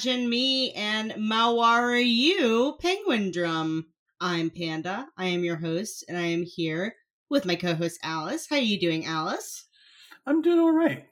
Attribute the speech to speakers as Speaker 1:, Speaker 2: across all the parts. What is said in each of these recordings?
Speaker 1: welcome to Imagine Me and Mawaru Penguin Drum. I'm Panda. I am your host, and I am here with my co-host Alice. How are you doing, Alice?
Speaker 2: I'm doing all right.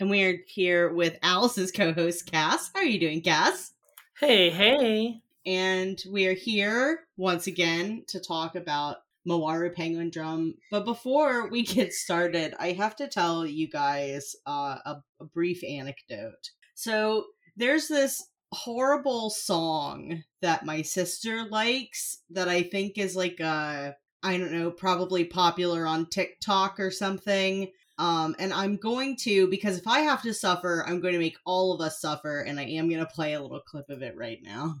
Speaker 1: And we are here with Alice's co-host Cass. How are you doing, Cass?
Speaker 3: Hey, hey.
Speaker 1: And we are here once again to talk about Mawaru Penguin Drum. But before we get started, I have to tell you guys uh, a, a brief anecdote. So there's this horrible song that my sister likes that I think is like a I don't know, probably popular on TikTok or something. Um, and I'm going to because if I have to suffer, I'm going to make all of us suffer, and I am going to play a little clip of it right now.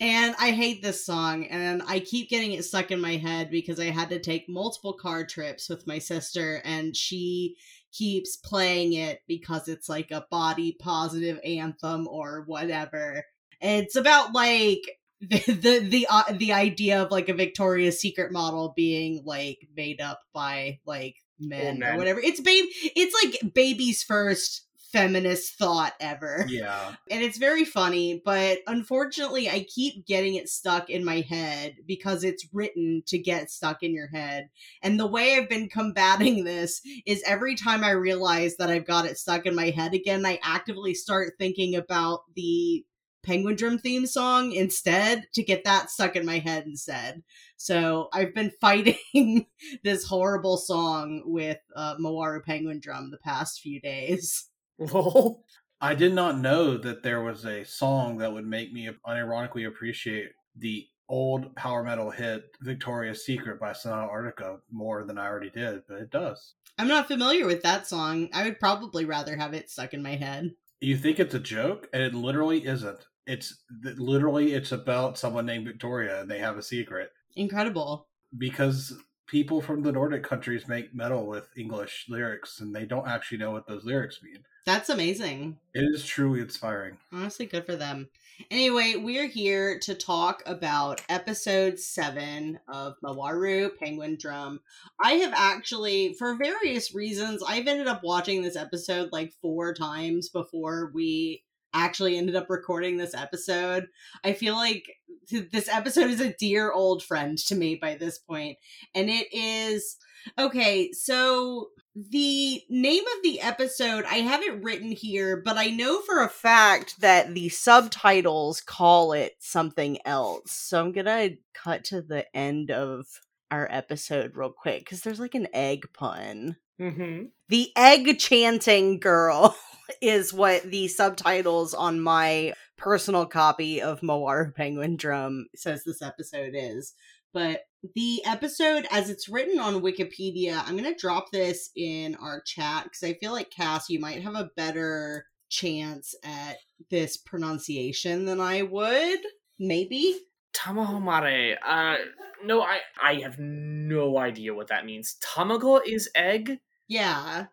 Speaker 1: And I hate this song, and I keep getting it stuck in my head because I had to take multiple car trips with my sister, and she keeps playing it because it's like a body positive anthem or whatever. It's about like the the the, uh, the idea of like a Victoria's Secret model being like made up by like men,
Speaker 3: men.
Speaker 1: or whatever. It's babe. It's like baby's first feminist thought ever.
Speaker 2: Yeah.
Speaker 1: And it's very funny, but unfortunately, I keep getting it stuck in my head because it's written to get stuck in your head. And the way I've been combating this is every time I realize that I've got it stuck in my head again, I actively start thinking about the Penguin Drum theme song instead to get that stuck in my head instead. So I've been fighting this horrible song with uh, Mawaru Penguin Drum the past few days.
Speaker 3: Lol.
Speaker 2: I did not know that there was a song that would make me unironically appreciate the old power metal hit Victoria's Secret by Sonata Arctica more than I already did, but it does.
Speaker 1: I'm not familiar with that song. I would probably rather have it stuck in my head.
Speaker 2: You think it's a joke, and it literally isn't. It's literally it's about someone named Victoria and they have a secret
Speaker 1: Incredible.
Speaker 2: because people from the Nordic countries make metal with English lyrics and they don't actually know what those lyrics mean.
Speaker 1: That's amazing.
Speaker 2: It is truly inspiring.
Speaker 1: Honestly, good for them. Anyway, we're here to talk about episode seven of Mawaru Penguin Drum. I have actually, for various reasons, I've ended up watching this episode like four times before we actually ended up recording this episode. I feel like th- this episode is a dear old friend to me by this point, and it is okay. So the name of the episode I have it written here, but I know for a fact that the subtitles call it something else. So I'm gonna cut to the end of our episode real quick because there's like an egg pun.
Speaker 3: Mm-hmm.
Speaker 1: The egg chanting girl is what the subtitles on my personal copy of Mawaru Penguin Drum says this episode is. But the episode, as it's written on Wikipedia, I'm going to drop this in our chat because I feel like Cass, you might have a better chance at this pronunciation than I would. Maybe.
Speaker 3: Tamahomare. Uh, no, I I have no idea what that means. Tamago is egg.
Speaker 1: Yeah.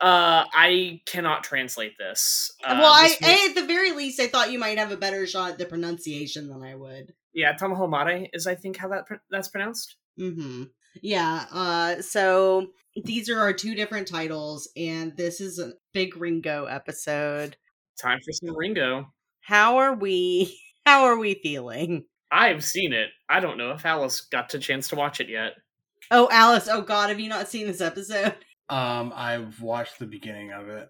Speaker 3: Uh, I cannot translate this. Uh,
Speaker 1: well, I,
Speaker 3: this
Speaker 1: I, at the very least, I thought you might have a better shot at the pronunciation than I would.
Speaker 3: yeah, Tamahomare is I think how that pr- that's pronounced.
Speaker 1: Mm-hmm. Yeah. Uh so these are our two different titles, and this is a big Ringo episode.
Speaker 3: Time for some Ringo.
Speaker 1: How are we how are we feeling?
Speaker 3: I've seen it. I don't know if Alice got a chance to watch it yet.
Speaker 1: Oh Alice, oh god, have you not seen this episode?
Speaker 2: Um, I've watched the beginning of it.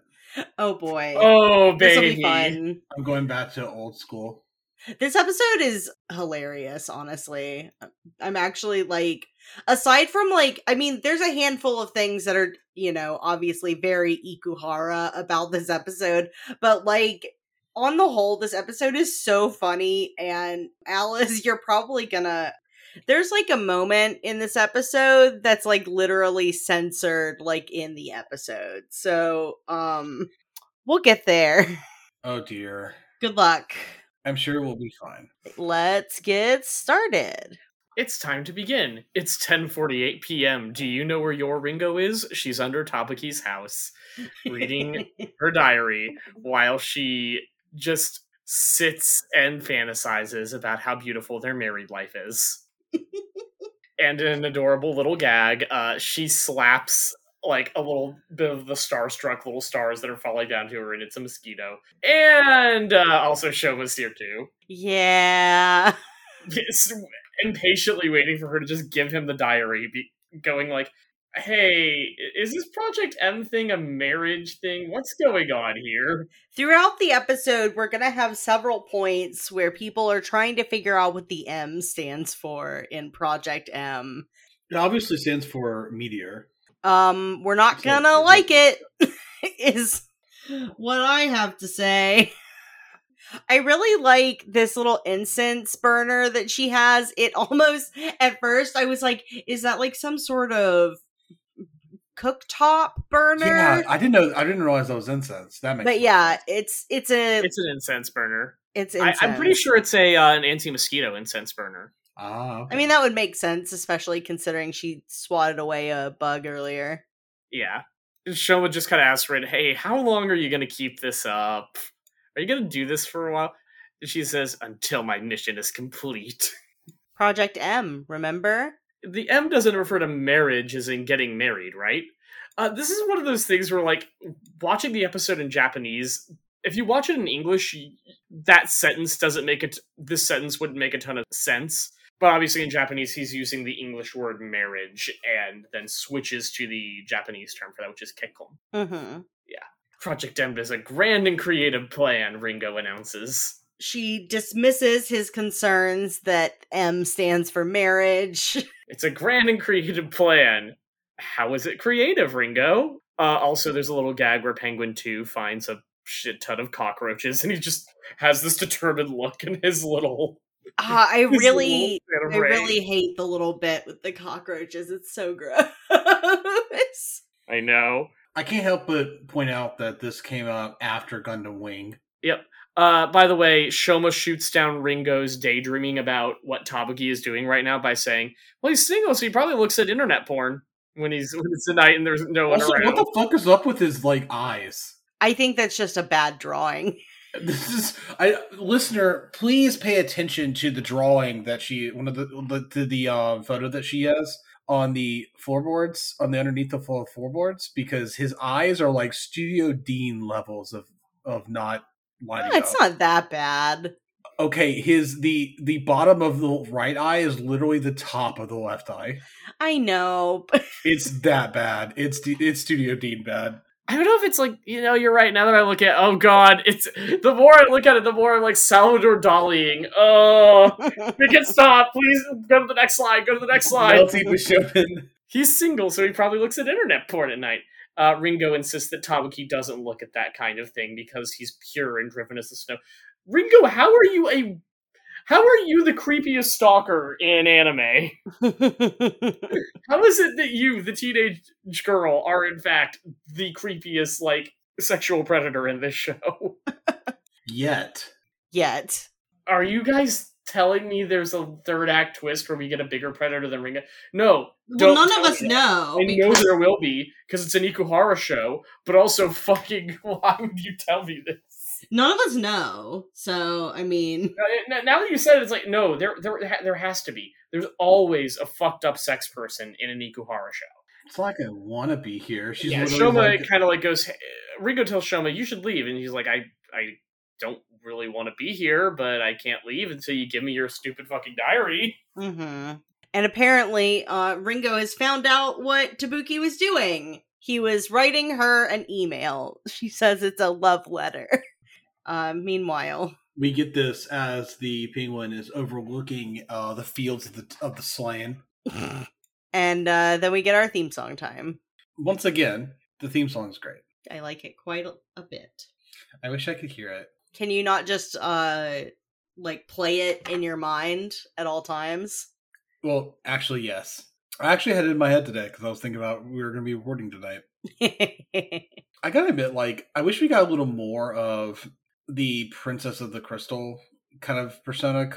Speaker 1: Oh boy.
Speaker 3: Oh, baby.
Speaker 1: be fun.
Speaker 2: I'm going back to old school.
Speaker 1: This episode is hilarious, honestly. I'm actually like aside from like I mean, there's a handful of things that are, you know, obviously very Ikuhara about this episode, but like on the whole, this episode is so funny and Alice, you're probably gonna there's like a moment in this episode that's like literally censored like in the episode. So um we'll get there.
Speaker 2: Oh dear.
Speaker 1: Good luck.
Speaker 2: I'm sure we'll be fine.
Speaker 1: Let's get started.
Speaker 3: It's time to begin. It's 10:48 p.m. Do you know where your Ringo is? She's under Tabuki's house, reading her diary while she just sits and fantasizes about how beautiful their married life is. And in an adorable little gag, uh, she slaps like a little bit of the starstruck little stars that are falling down to her, and it's a mosquito. And uh, also Shoma's here too.
Speaker 1: Yeah.
Speaker 3: Impatiently waiting for her to just give him the diary, be- going like, "Hey, is this Project M thing a marriage thing? What's going on here?"
Speaker 1: Throughout the episode, we're going to have several points where people are trying to figure out what the M stands for in Project M.
Speaker 2: It obviously stands for meteor.
Speaker 1: Um, we're not
Speaker 2: So-
Speaker 1: gonna like it, is what I have to say. I really like this little incense burner that she has. It almost, at first, I was like, is that like some sort of cooktop burner?
Speaker 2: Yeah, I didn't know. I didn't realize that was incense. That makes.
Speaker 1: but
Speaker 2: more
Speaker 1: yeah, it's it's a
Speaker 3: It's an incense burner.
Speaker 1: it's
Speaker 3: I,
Speaker 1: incense.
Speaker 3: I'm pretty sure it's a uh, an anti mosquito incense burner.
Speaker 2: Ah, okay.
Speaker 1: I mean, that would make sense, especially considering she swatted away a bug earlier.
Speaker 3: Yeah. Shoma just kind of asked Red, "Hey, how long are you going to keep this up? Are you going to do this for a while?" And she says, "Until my mission is complete."
Speaker 1: Project M, remember?
Speaker 3: The M doesn't refer to marriage as in getting married, right? Uh, this is one of those things where, like, watching the episode in Japanese, if you watch it in English, that sentence doesn't make it. This sentence wouldn't make a ton of sense. But obviously, in Japanese, he's using the English word marriage and then switches to the Japanese term for that, which is kekkon.
Speaker 1: Mm-hmm. Yeah.
Speaker 3: Project M is a grand and creative plan, Ringo announces.
Speaker 1: She dismisses his concerns that M stands for marriage.
Speaker 3: It's a grand and creative plan. How is it creative, Ringo? Uh, also, there's a little gag where Penguin 2 finds a shit ton of cockroaches and he just has this determined look in his little.
Speaker 1: Ah, I
Speaker 3: his
Speaker 1: really,
Speaker 3: bit
Speaker 1: I really hate the little bit with the cockroaches. It's so gross.
Speaker 3: I know.
Speaker 2: I can't help but point out that this came out after Gundam Wing.
Speaker 3: Uh, by the way, Shoma shoots down Ringo's daydreaming about what Tabuki is doing right now by saying, "Well, he's single, so he probably looks at internet porn when he's when it's the night and there's no one
Speaker 2: Also,
Speaker 3: around."
Speaker 2: what the fuck is up with his like eyes?
Speaker 1: I think that's just a bad drawing.
Speaker 2: This is I listener, please pay attention to the drawing that she one of the the the, the uh, photo that she has on the floorboards on the underneath the floor floorboards because his eyes are like Studio Dean levels of of not lining
Speaker 1: Ah, it's
Speaker 2: up.
Speaker 1: not that bad.
Speaker 2: okay, his the the bottom of the right eye is literally the top of the left eye.
Speaker 1: I know,
Speaker 2: It's that bad. It's it's Studio Dean bad.
Speaker 3: I don't know if it's like you know you're right. Now that I look at, oh god, it's the more I look at it, the more I'm like Salvador Daliing. Oh, we can stop. Please go to the next slide. Go to the next slide.
Speaker 2: Melty Bishopin.
Speaker 3: He's single, so he probably looks at internet porn at night. Uh, Ringo insists that Tabuki doesn't look at that kind of thing because he's pure and driven as the snow. Ringo, how are you a how are you the creepiest stalker in anime? How is it that you, the teenage girl, are in fact the creepiest like sexual predator in this show?
Speaker 2: Yet.
Speaker 1: yet.
Speaker 3: Are you guys telling me there's a third act twist where we get a bigger predator than Ringo? No.
Speaker 1: Well, none of us
Speaker 3: me.
Speaker 1: know.
Speaker 3: I know there will be because it's an Ikuhara show, but also fucking why would you tell me this?
Speaker 1: None of us know. So, I mean,
Speaker 3: Now- Now that you said it, it's like no, there there there has to be. There's always a fucked up sex person in an Ikuhara show.
Speaker 2: It's like I want to be here. She's
Speaker 3: yeah, Shoma
Speaker 2: like,
Speaker 3: kind of like goes. Ringo tells Shoma, "You should leave," and he's like, "I I don't really want to be here, but I can't leave until you give me your stupid fucking diary."
Speaker 1: hmm and apparently, uh, Ringo has found out what Tabuki was doing. He was writing her an email. She says it's a love letter. Uh, meanwhile,
Speaker 2: we get this as the penguin is overlooking uh, the fields of the of the slain.
Speaker 1: and uh, then we get our theme song time.
Speaker 2: Once again, the theme song is great.
Speaker 1: I like it quite a, a bit.
Speaker 2: I wish I could hear it.
Speaker 1: Can you not just uh like play it in your mind at all times?
Speaker 2: Well, actually, yes. I actually had it in my head today because I was thinking about we were going to be recording tonight. I gotta admit, like, I wish we got a little more of the Princess of the Crystal kind of persona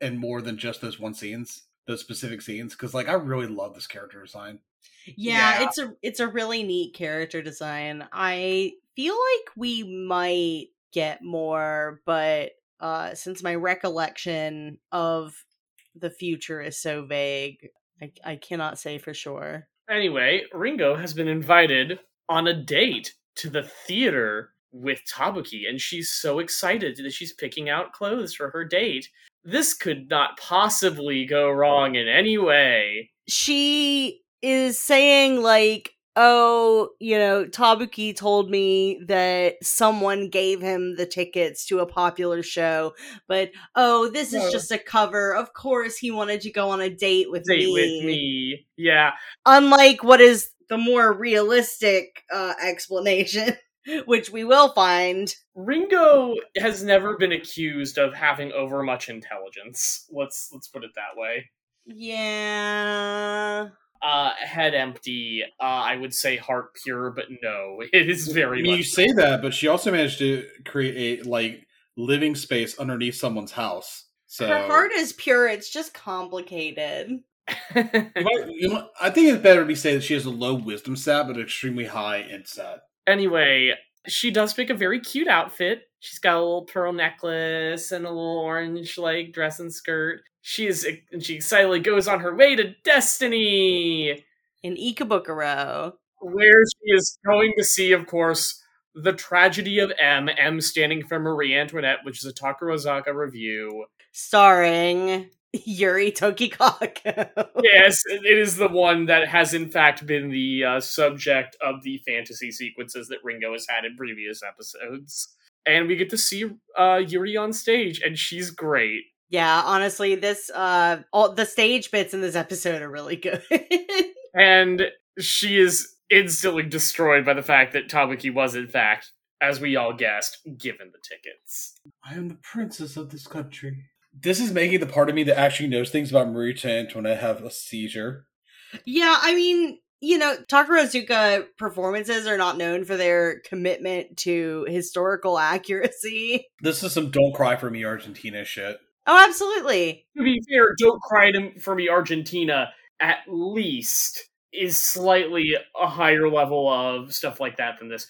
Speaker 2: and more than just those one scenes, those specific scenes. Because, like, I really love this character design.
Speaker 1: yeah,
Speaker 3: Yeah.
Speaker 1: it's a it's a really neat character design. I feel like we might get more, but uh, since my recollection of the future is so vague, I, I cannot say for sure.
Speaker 3: Anyway, Ringo has been invited on a date to the theater with Tabuki, and she's so excited that she's picking out clothes for her date. This could not possibly go wrong in any way.
Speaker 1: She is saying, like, oh, you know, Tabuki told me that someone gave him the tickets to a popular show, but oh, this is just a cover. Of course, he wanted to go on a date with me.
Speaker 3: Date
Speaker 1: me.
Speaker 3: with me. Yeah.
Speaker 1: Unlike what is the more realistic uh, explanation, which we will find.
Speaker 3: Ringo has never been accused of having overmuch intelligence. Let's let's put it that way.
Speaker 1: Yeah.
Speaker 3: Uh, head empty. Uh, I would say heart pure, but no, it is very
Speaker 2: I mean, you
Speaker 3: much.
Speaker 2: say that, but she also managed to create a like living space underneath someone's house. So
Speaker 1: Her heart is pure, it's just complicated.
Speaker 2: You might- you might- I think it's better to be say that she has a low wisdom stat, but extremely high int stat.
Speaker 3: anyway, she does pick a very cute outfit. She's got a little pearl necklace and a little orange like dress and skirt. She is and she excitedly goes on her way to Destiny,
Speaker 1: In Ikebukuro.
Speaker 3: where she is going to see, of course, the tragedy of M. M standing for Marie Antoinette, which is a Takarazuka revue.
Speaker 1: Starring Yuri Tokikago.
Speaker 3: yes, it it is the one that has in fact been the uh, subject of the fantasy sequences that Ringo has had in previous episodes. And we get to see uh, Yuri on stage, and she's great.
Speaker 1: Yeah, honestly, this uh all the stage bits in this episode are really good.
Speaker 3: And she is instantly destroyed by the fact that Tabuki was, in fact, as we all guessed, given the tickets.
Speaker 2: I am the princess of this country. This is making the part of me that actually knows things about Marie Antoinette have a seizure.
Speaker 1: yeah, I mean, you know, Takarazuka performances are not known for their commitment to historical accuracy.
Speaker 2: This is some "Don't Cry for Me" Argentina shit.
Speaker 1: Oh, absolutely.
Speaker 3: To be fair, Don't Cry for Me Argentina, at least, is slightly a higher level of stuff like that than this.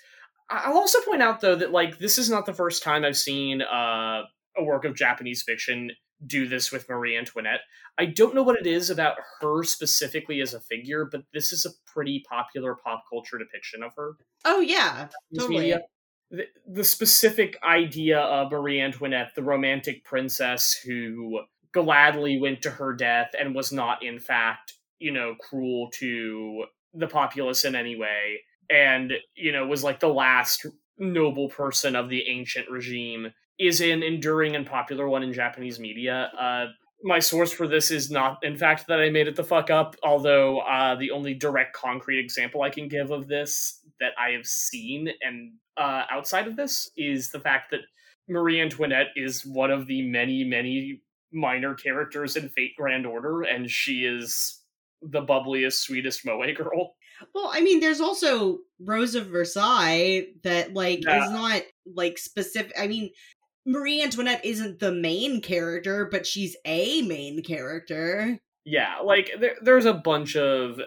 Speaker 3: I'll also point out, though, that, like, this is not the first time I've seen uh, a work of Japanese fiction do this with Marie Antoinette. I don't know what it is about her specifically as a figure, but this is a pretty popular pop culture depiction of her.
Speaker 1: Oh yeah. Totally.
Speaker 3: media. The, specific idea of Marie Antoinette, the romantic princess who gladly went to her death and was not, in fact, you know, cruel to the populace in any way, and, you know, was like the last noble person of the ancient regime, is an enduring and popular one in Japanese media. Uh, my source for this is not, in fact, that I made it the fuck up, although uh, the only direct concrete example I can give of this that I have seen and uh, outside of this is the fact that Marie Antoinette is one of the many, many minor characters in Fate Grand Order, and she is the bubbliest, sweetest Moe girl.
Speaker 1: Well, I mean, there's also Rose of Versailles that like
Speaker 3: Yeah.
Speaker 1: is not like specific. I mean, Marie Antoinette isn't the main character, but she's a main character.
Speaker 3: Yeah, like there, there's a bunch of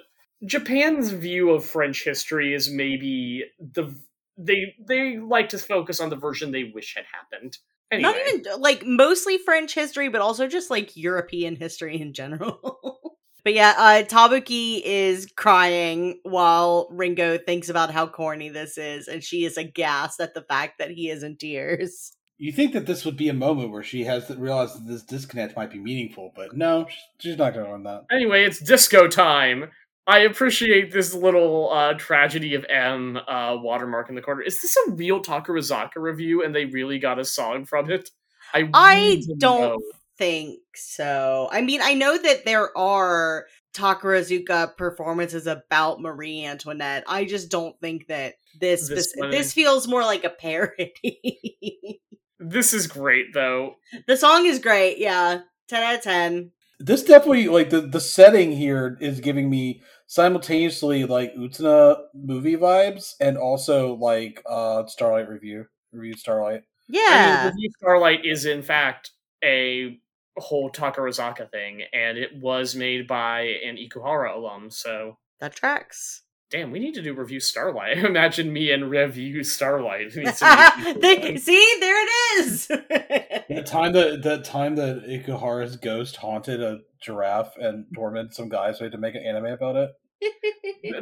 Speaker 3: Japan's view of French history is maybe the they they like to focus on the version they wish had happened. Anyway,
Speaker 1: Not even like mostly French history, but also just like European history in general. but yeah, uh Tabuki is crying while Ringo thinks about how corny this is, and she is aghast at the fact that he is in tears.
Speaker 2: You think that this would be a moment where she has to realize that this disconnect might be meaningful, but no, she's not going to learn that.
Speaker 3: Anyway, it's disco time. I appreciate this little uh, tragedy of M uh, watermark in the corner. Is this a real Takarazuka revue and they really got a song from it? I,
Speaker 1: I don't
Speaker 3: know.
Speaker 1: think so. I mean, I know that there are Takarazuka performances about Marie Antoinette. I just don't think that this
Speaker 3: This
Speaker 1: spec-
Speaker 3: one
Speaker 1: this feels more like a parody.
Speaker 3: This is great though.
Speaker 1: the song is great, yeah. 10 out of 10.
Speaker 2: This definitely, like, the, the setting here is giving me simultaneously, like, Utena movie vibes and also, like, uh Starlight Revue. Revue Starlight.
Speaker 3: I
Speaker 1: Yeah.
Speaker 3: mean, Revue Starlight is in fact a whole Takarazuka thing, and it was made by an Ikuhara alum. So
Speaker 1: that tracks.
Speaker 3: Damn, we need to do revue Starlight. Imagine me and revue Starlight.
Speaker 1: they, see, there it is.
Speaker 2: the time that the time that Ikuhara's ghost haunted a giraffe and tormented some guys, so we had to make an anime about it.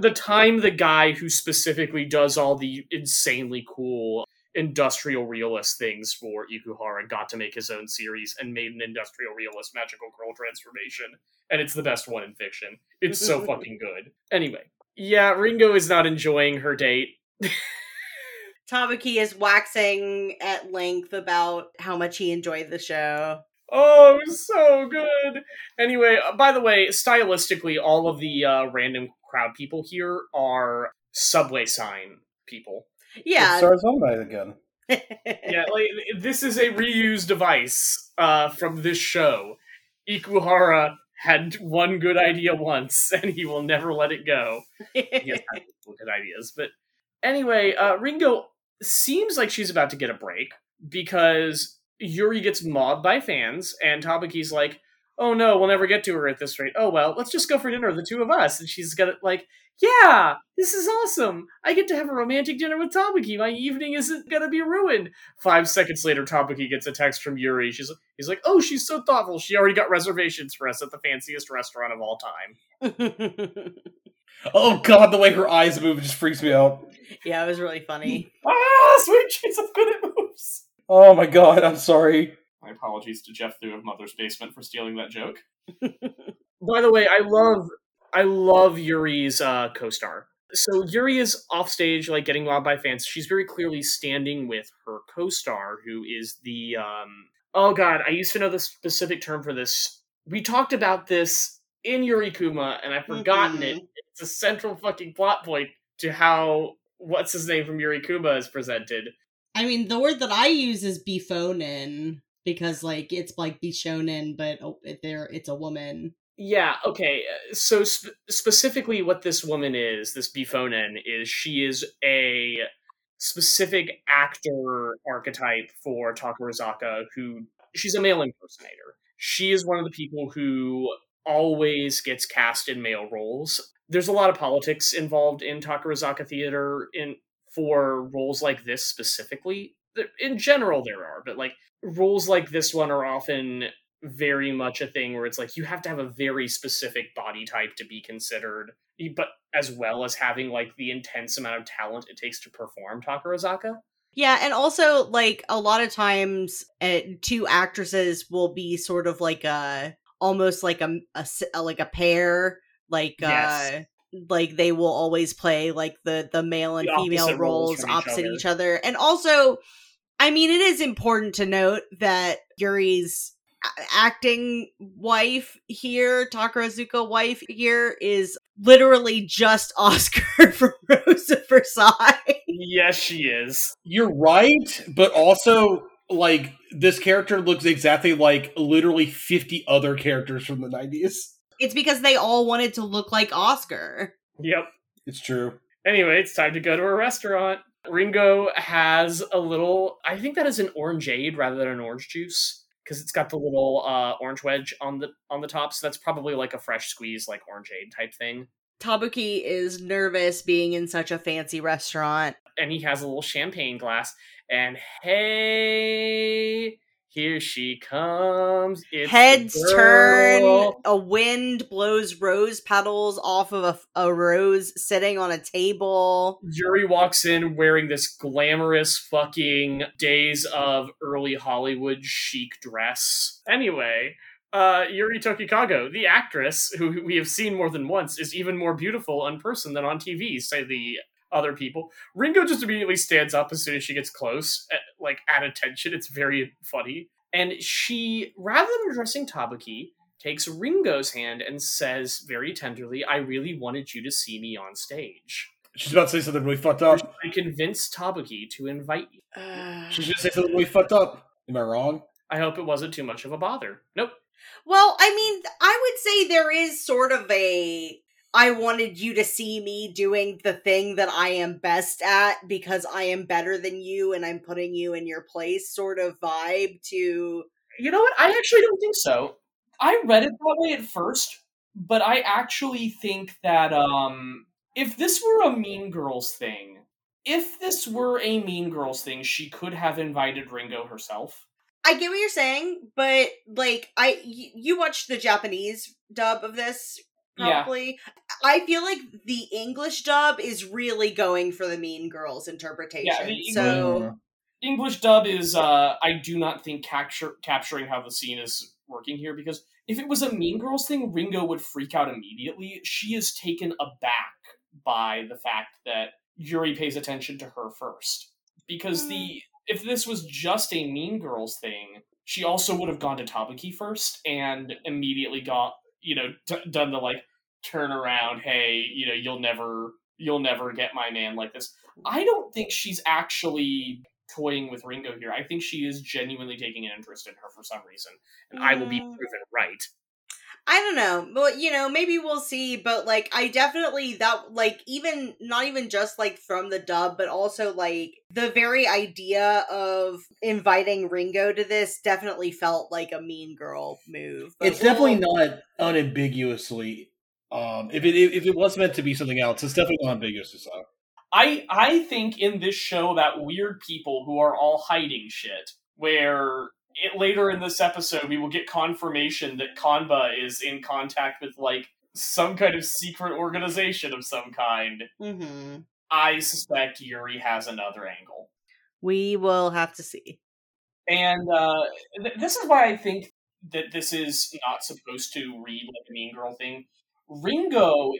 Speaker 3: the time the guy who specifically does all the insanely cool industrial realist things for Ikuhara got to make his own series and made an industrial realist magical girl transformation. And it's the best one in fiction. It's so fucking good. Anyway, yeah, Ringo is not enjoying her date.
Speaker 1: Tabuki is waxing at length about how much he enjoyed the show.
Speaker 3: Oh, so good. Anyway, uh, by the way, stylistically, all of the uh, random crowd people here are subway sign people.
Speaker 1: Yeah.
Speaker 2: Stars Night again.
Speaker 3: yeah, like this is a reused device uh, from this show. Ikuhara had one good idea once, and he will never let it go. he has good ideas, but anyway, uh, Ringo seems like she's about to get a break because Yuri gets mobbed by fans, and Tabuki's like, "Oh no, we'll never get to her at this rate. Oh well, let's just go for dinner, the two of us." And she's got it like, "Yeah, this is awesome. I get to have a romantic dinner with Tabuki. My evening isn't gonna be ruined." Five seconds later, Tabuki gets a text from Yuri. She's he's like, "Oh, she's so thoughtful. She already got reservations for us at the fanciest restaurant of all time."
Speaker 2: oh god, the way her eyes move just freaks me out.
Speaker 1: Yeah, it was really funny.
Speaker 3: ah, sweet she's of good at moves.
Speaker 2: Oh my god, I'm sorry.
Speaker 3: My apologies to Geoff Thew of Mother's Basement for stealing that joke. By the way, I love I love Yuri's uh, co-star. So Yuri is off stage, like getting robbed by fans. She's very clearly standing with her co-star, who is the um. Oh God, I used to know the specific term for this. We talked about this in Yuri Kuma, and I've forgotten mm-hmm. it. It's a central fucking plot point to how what's his name from Yuri Kuma is presented.
Speaker 1: I mean, the word that I use is bifonin because like it's like bishonen, but oh, there it's a woman.
Speaker 3: Yeah. Okay. Uh, so sp- specifically, what this woman is, this bifonen, is she is a specific actor archetype for Takarazuka. Who she's a male impersonator. She is one of the people who always gets cast in male roles. There's a lot of politics involved in Takarazuka theater in for roles like this specifically. In general, there are, but like roles like this one are often very much a thing where it's like you have to have a very specific body type to be considered, but as well as having like the intense amount of talent it takes to perform Takarazuka.
Speaker 1: Yeah, and also like a lot of times, uh, two actresses will be sort of like a almost like a, a like a pair, like yes. uh like they will always play like the the male and the female roles, roles opposite each other. each other. And also, I mean, it is important to note that Yuri's acting wife here, Takarazuka wife here, is literally just Oscar from Rose of Versailles.
Speaker 3: Yes, she is.
Speaker 2: You're right, but also like this character looks exactly like literally 50 other characters from the 90s.
Speaker 1: It's because they all wanted to look like Oscar.
Speaker 3: Yep.
Speaker 2: It's true.
Speaker 3: Anyway, it's time to go to a restaurant. Ringo has a little, I think that is an orangeade rather than an orange juice because it's got the little uh, orange wedge on the on the top. So that's probably like a fresh squeeze, like orangeade type thing.
Speaker 1: Tabuki is nervous being in such a fancy restaurant.
Speaker 3: And he has a little champagne glass. And hey, here she comes. It's
Speaker 1: Heads turn. A wind blows rose petals off of a, a, rose sitting on a table.
Speaker 3: Yuri walks in wearing this glamorous fucking days of early Hollywood chic dress. Anyway, uh, Yuri Tokikago, the actress who we have seen more than once, is even more beautiful in person than on TV, say the other people. Ringo just immediately stands up as soon as she gets close, at, like at attention. It's very funny. And she, rather than addressing Tabuki, takes Ringo's hand and says very tenderly, I really wanted you to see me on stage.
Speaker 2: She's about to say something really fucked up.
Speaker 3: I convinced Tabuki to invite you.
Speaker 2: Uh, She's gonna say something really fucked up. Am I wrong?
Speaker 3: I hope it wasn't too much of a bother. Nope.
Speaker 1: Well, I mean, I would say there is sort of a I wanted you to see me doing the thing that I am best at because I am better than you and I'm putting you in your place sort of vibe to
Speaker 3: You know what? I actually don't think so. I read it that way at first, but I actually think that um if this were a Mean Girls thing, if this were a Mean Girls thing, she could have invited Ringo herself.
Speaker 1: I get what you're saying, but like I y- you watched the Japanese dub of this
Speaker 3: Yeah.
Speaker 1: I feel like the English dub is really going for the Mean Girls interpretation.
Speaker 3: Yeah, the
Speaker 1: so
Speaker 3: English dub is uh I do not think capture capturing how the scene is working here because if it was a Mean Girls thing, Ringo would freak out immediately. She is taken aback by the fact that Yuri pays attention to her first. Because the if this was just a Mean Girls thing, she also would have gone to Tabuki first and immediately got you know d- done the like turn around, hey, you know, you'll never you'll never get my man like this. I don't think she's actually toying with Ringo here. I think she is genuinely taking an interest in her for some reason, and I will be
Speaker 1: Mm.
Speaker 3: proven right.
Speaker 1: I don't know. But you know, maybe we'll see. But like I definitely that like even not even just like from the dub, but also like the very idea of inviting Ringo to this definitely felt like a mean girl move. But
Speaker 2: it's definitely
Speaker 1: we'll-
Speaker 2: not unambiguously. Um, if it if it was meant to be something else, it's definitely not ambiguously so.
Speaker 3: I I think in this show that weird people who are all hiding shit, where it, later in this episode we will get confirmation that Kanba is in contact with like some kind of secret organization of some kind.
Speaker 1: Mhm.
Speaker 3: I suspect Yuri has another angle.
Speaker 1: We will have to see.
Speaker 3: And uh, th- this is why I think that this is not supposed to read like a Mean Girl thing. Ringo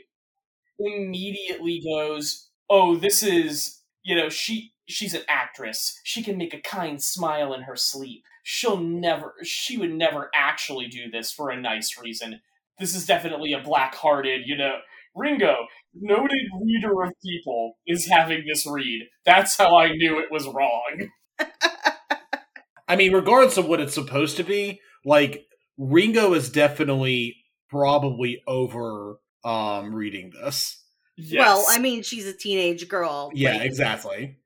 Speaker 3: immediately goes, "Oh, this is you know she she's an actress. She can make a kind smile in her sleep. She'll never she would never actually do this for a nice reason. This is definitely a black-hearted, you know." Ringo, noted reader of people, is having this read. That's how I knew it was wrong.
Speaker 2: I mean, regardless of what it's supposed to be, like Ringo is definitely probably over um reading this.
Speaker 1: Well, I mean, she's a teenage girl.
Speaker 2: Yeah,
Speaker 1: like-
Speaker 2: exactly.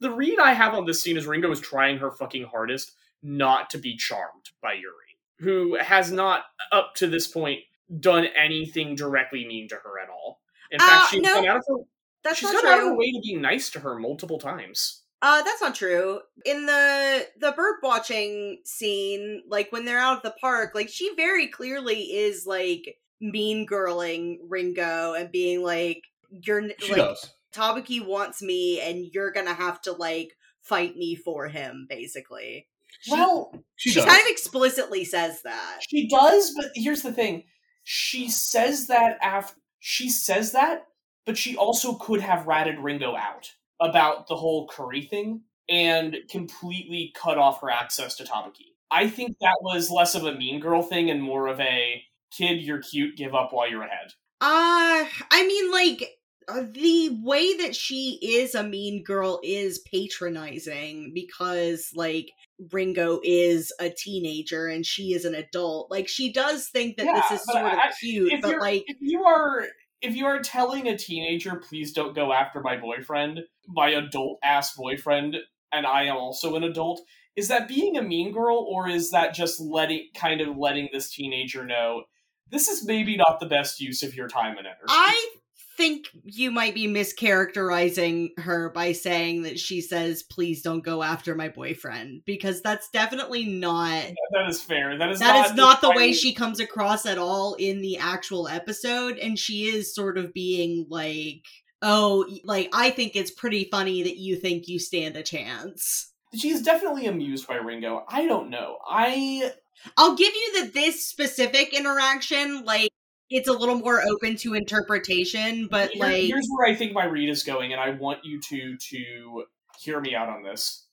Speaker 3: The read I have on this scene is Ringo is trying her fucking hardest not to be charmed by Yuri, who has not up to this point done anything directly mean to her at all. In
Speaker 1: Uh,
Speaker 3: fact, she's
Speaker 1: no,
Speaker 3: gone out of her
Speaker 1: That's
Speaker 3: she's
Speaker 1: not
Speaker 3: gone out of her way to be nice to her multiple times.
Speaker 1: Uh, that's not true. In the the bird watching scene, like when they're out of the park, like she very clearly is like mean girling Ringo and being like, "You're n-
Speaker 2: She
Speaker 1: like
Speaker 2: does.
Speaker 1: Tabuki wants me, and you're gonna have to like fight me for him." Basically, She-
Speaker 3: well,
Speaker 2: She
Speaker 1: she kind of explicitly says that.
Speaker 3: she does, but here's the thing: she says that after she says that, but she also could have ratted Ringo out about the whole curry thing and completely cut off her access to Tabuki. I think that was less of a mean girl thing and more of a kid, you're cute, give up while you're ahead.
Speaker 1: Uh, I mean, like, Uh, the way that she is a mean girl is patronizing because, like, Ringo is a teenager and she is an adult. Like, she does think that
Speaker 3: Yeah,
Speaker 1: this is sort of cute, but, like,
Speaker 3: if you are if you are telling a teenager please don't go after my boyfriend, my adult ass boyfriend, and I am also an adult, is that being a mean girl or is that just letting kind of letting this teenager know this is maybe not the best use of your time and energy?
Speaker 1: I think you might be mischaracterizing her by saying that she says, please don't go after my boyfriend, because that's definitely not.
Speaker 3: that is fair. That is
Speaker 1: That
Speaker 3: not
Speaker 1: is not the way she comes across at all in the actual episode and she is sort of being like oh like i think it's pretty funny that you think you stand a chance
Speaker 3: She's definitely amused by Ringo. I don't know. I
Speaker 1: i'll give you that this specific interaction like it's a little more open to interpretation but
Speaker 3: Here-
Speaker 1: like
Speaker 3: here's where I think my read is going, and I want you to to hear me out on this.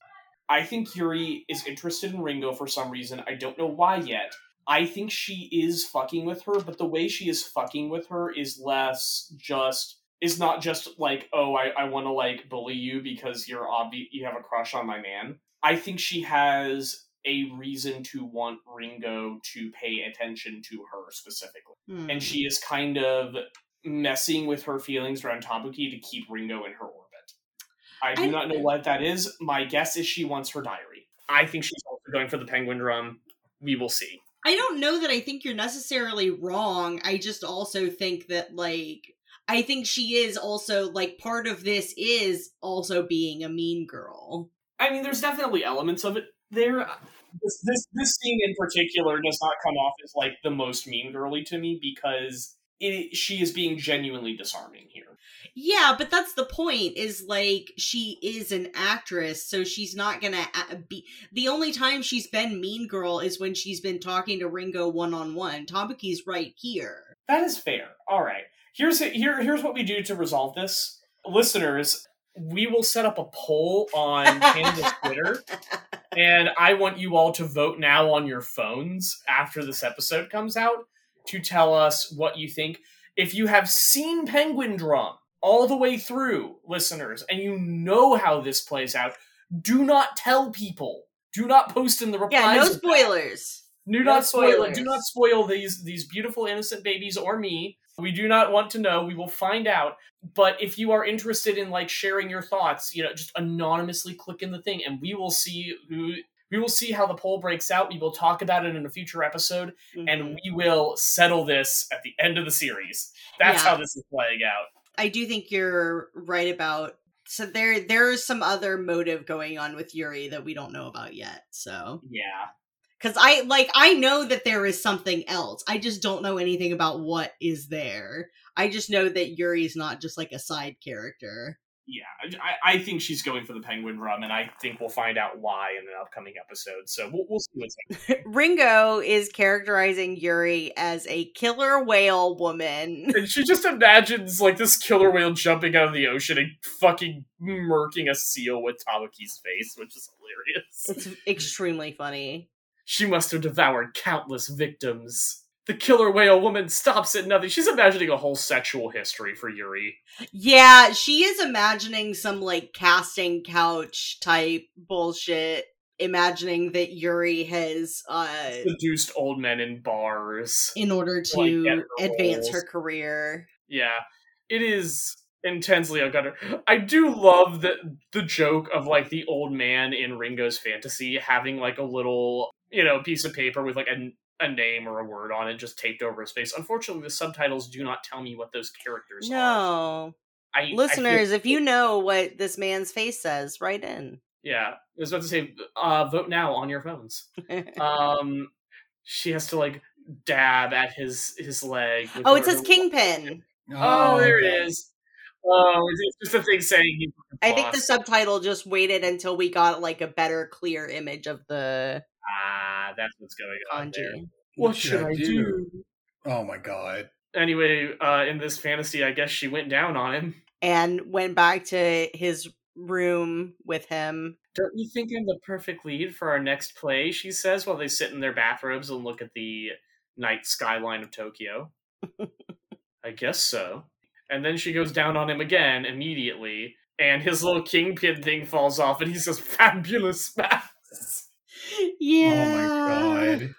Speaker 3: I think Yuri is interested in Ringo for some reason. I don't know why yet. I think she is fucking with her, but the way she is fucking with her is less just is not just like, oh, I, I want to like bully you because you're obvi- you have a crush on my man. I think she has a reason to want Ringo to pay attention to her specifically
Speaker 1: hmm.
Speaker 3: and she is kind of messing with her feelings around Tabuki to keep Ringo in her orbit. I do
Speaker 1: I-
Speaker 3: not know what that is. My guess is she wants her diary. I think she's also going for the penguin drum. We will see.
Speaker 1: I don't know that I think you're necessarily wrong. I just also think that like I think she is also like part of this is also being a mean girl.
Speaker 3: I mean, there's definitely elements of it there. Uh, this, this this scene in particular does not come off as like the most mean girly to me because it, she is being genuinely disarming here.
Speaker 1: Yeah, but that's the point is like she is an actress, so she's not going to uh, be the only time she's been mean girl is when she's been talking to Ringo one on one. Tabuki's right here.
Speaker 3: That is fair. All right. Here's here here's what we do to resolve this. Listeners, we will set up a poll on Panda's Twitter, and I want you all to vote now on your phones after this episode comes out to tell us what you think. If you have seen Penguin Drum all the way through, listeners, and you know how this plays out, do not tell people. Do not post in the replies.
Speaker 1: Yeah, no spoilers.
Speaker 3: Do
Speaker 1: No
Speaker 3: not spoil Do not spoil these these beautiful innocent babies or me. We do not want to know. We will find out. But if you are interested in like sharing your thoughts, you know, just anonymously click in the thing, and we will see who we will see how the poll breaks out. We will talk about it in a future episode,
Speaker 1: Mhm.
Speaker 3: and we will settle this at the end of the series. That's
Speaker 1: Yeah.
Speaker 3: how this is playing out.
Speaker 1: I do think you're right about so there there's some other motive going on with Yuri that we don't know about yet. So
Speaker 3: Yeah.
Speaker 1: Cuz I like I know that there is something else. I just don't know anything about what is there. I just know that Yuri's not just like a side character.
Speaker 3: Yeah, I, I think she's going for the penguin drum, and I think we'll find out why in an upcoming episode. So we'll, we'll see what's happening.
Speaker 1: Ringo is characterizing Yuri as a killer whale woman.
Speaker 3: And she just imagines like this killer whale jumping out of the ocean and fucking murking a seal with Tabuki's face, which is hilarious.
Speaker 1: It's extremely funny.
Speaker 3: She must have devoured countless victims. The killer whale woman stops at nothing. She's imagining a whole sexual history for Yuri.
Speaker 1: Yeah, she is imagining some like casting couch type bullshit, imagining that Yuri has uh
Speaker 3: Seduced old men in bars.
Speaker 1: in order
Speaker 3: Like,
Speaker 1: to
Speaker 3: her
Speaker 1: advance
Speaker 3: roles.
Speaker 1: her career.
Speaker 3: Yeah, it is intensely ungutter. I do love the the joke of like the old man in Ringo's fantasy having like a little you know a piece of paper with like a a name or a word on it just taped over his face. Unfortunately, the subtitles do not tell me what those characters are.
Speaker 1: No.
Speaker 3: I, I feel-
Speaker 1: Listeners, if you know what this man's face says, write in.
Speaker 3: yeah, I was about to say, uh, vote now on your phones. Um, she has to like dab at his his leg.
Speaker 1: oh, it says Kingpin.
Speaker 3: Oh, there
Speaker 2: God.
Speaker 3: it is. Oh, it's just a thing saying. he's the
Speaker 1: I think the subtitle just waited until we got like a better, clear image of the
Speaker 3: Ah, that's what's going on there.
Speaker 1: kanji.
Speaker 3: What should I do?
Speaker 2: Oh my god.
Speaker 3: Anyway, uh, in this fantasy, I guess she went down on him.
Speaker 1: And went back to his room with him.
Speaker 3: Don't you think I'm the perfect lead for our next play? She says while they sit in their bathrobes and look at the night skyline of Tokyo. I guess so. And then she goes down on him again immediately, and his little kingpin thing falls off, and he says, "Fabulous maths."
Speaker 1: Yeah.
Speaker 2: Oh my god.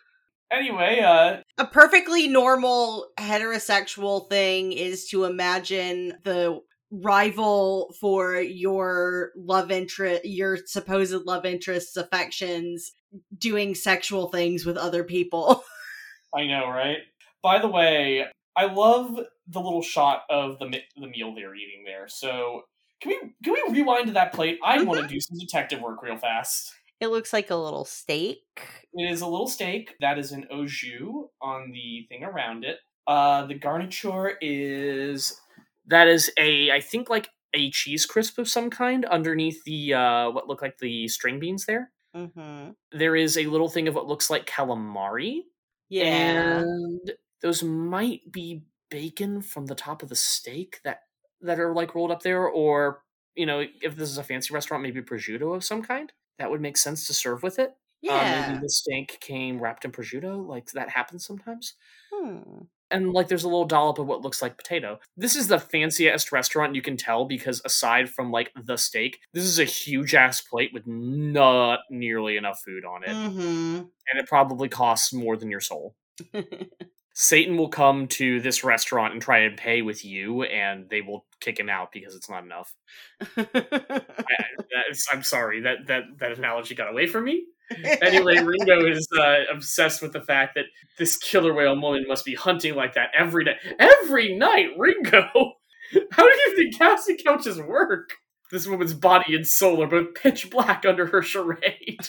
Speaker 3: Anyway, uh,
Speaker 1: A perfectly normal heterosexual thing is to imagine the rival for your love interest, your supposed love interest's affections doing sexual things with other people.
Speaker 3: I know, right? By the way, I love the little shot of the the meal they're eating there. So can we can we rewind to that plate? I want to do some detective work real fast.
Speaker 1: It looks like a little steak.
Speaker 3: It is a little steak that is an au jus on the thing around it. Uh, the garniture is that is a I think like a cheese crisp of some kind underneath the uh, what look like the string beans there.
Speaker 1: Mm-hmm.
Speaker 3: There is a little thing of what looks like calamari.
Speaker 1: Yeah.
Speaker 3: and those might be bacon from the top of the steak that that are like rolled up there, or you know, if this is a fancy restaurant, maybe prosciutto of some kind. That would make sense to serve with it. Uh,
Speaker 1: yeah.
Speaker 3: maybe the steak came wrapped in prosciutto, like that happens sometimes.
Speaker 1: Hmm.
Speaker 3: And like there's a little dollop of what looks like potato. This is the fanciest restaurant you can tell because aside from like the steak, this is a huge ass plate with not nearly enough food on it.
Speaker 1: Mm-hmm.
Speaker 3: And it probably costs more than your soul. Satan will come to this restaurant and try and pay with you, and they will kick him out because it's not enough. I, I'm sorry that that that analogy got away from me. Anyway, Ringo is uh, obsessed with the fact that this killer whale woman must be hunting like that every day. Every night, Ringo. How do you think casting couches work? This woman's body and soul are both pitch black under her charade.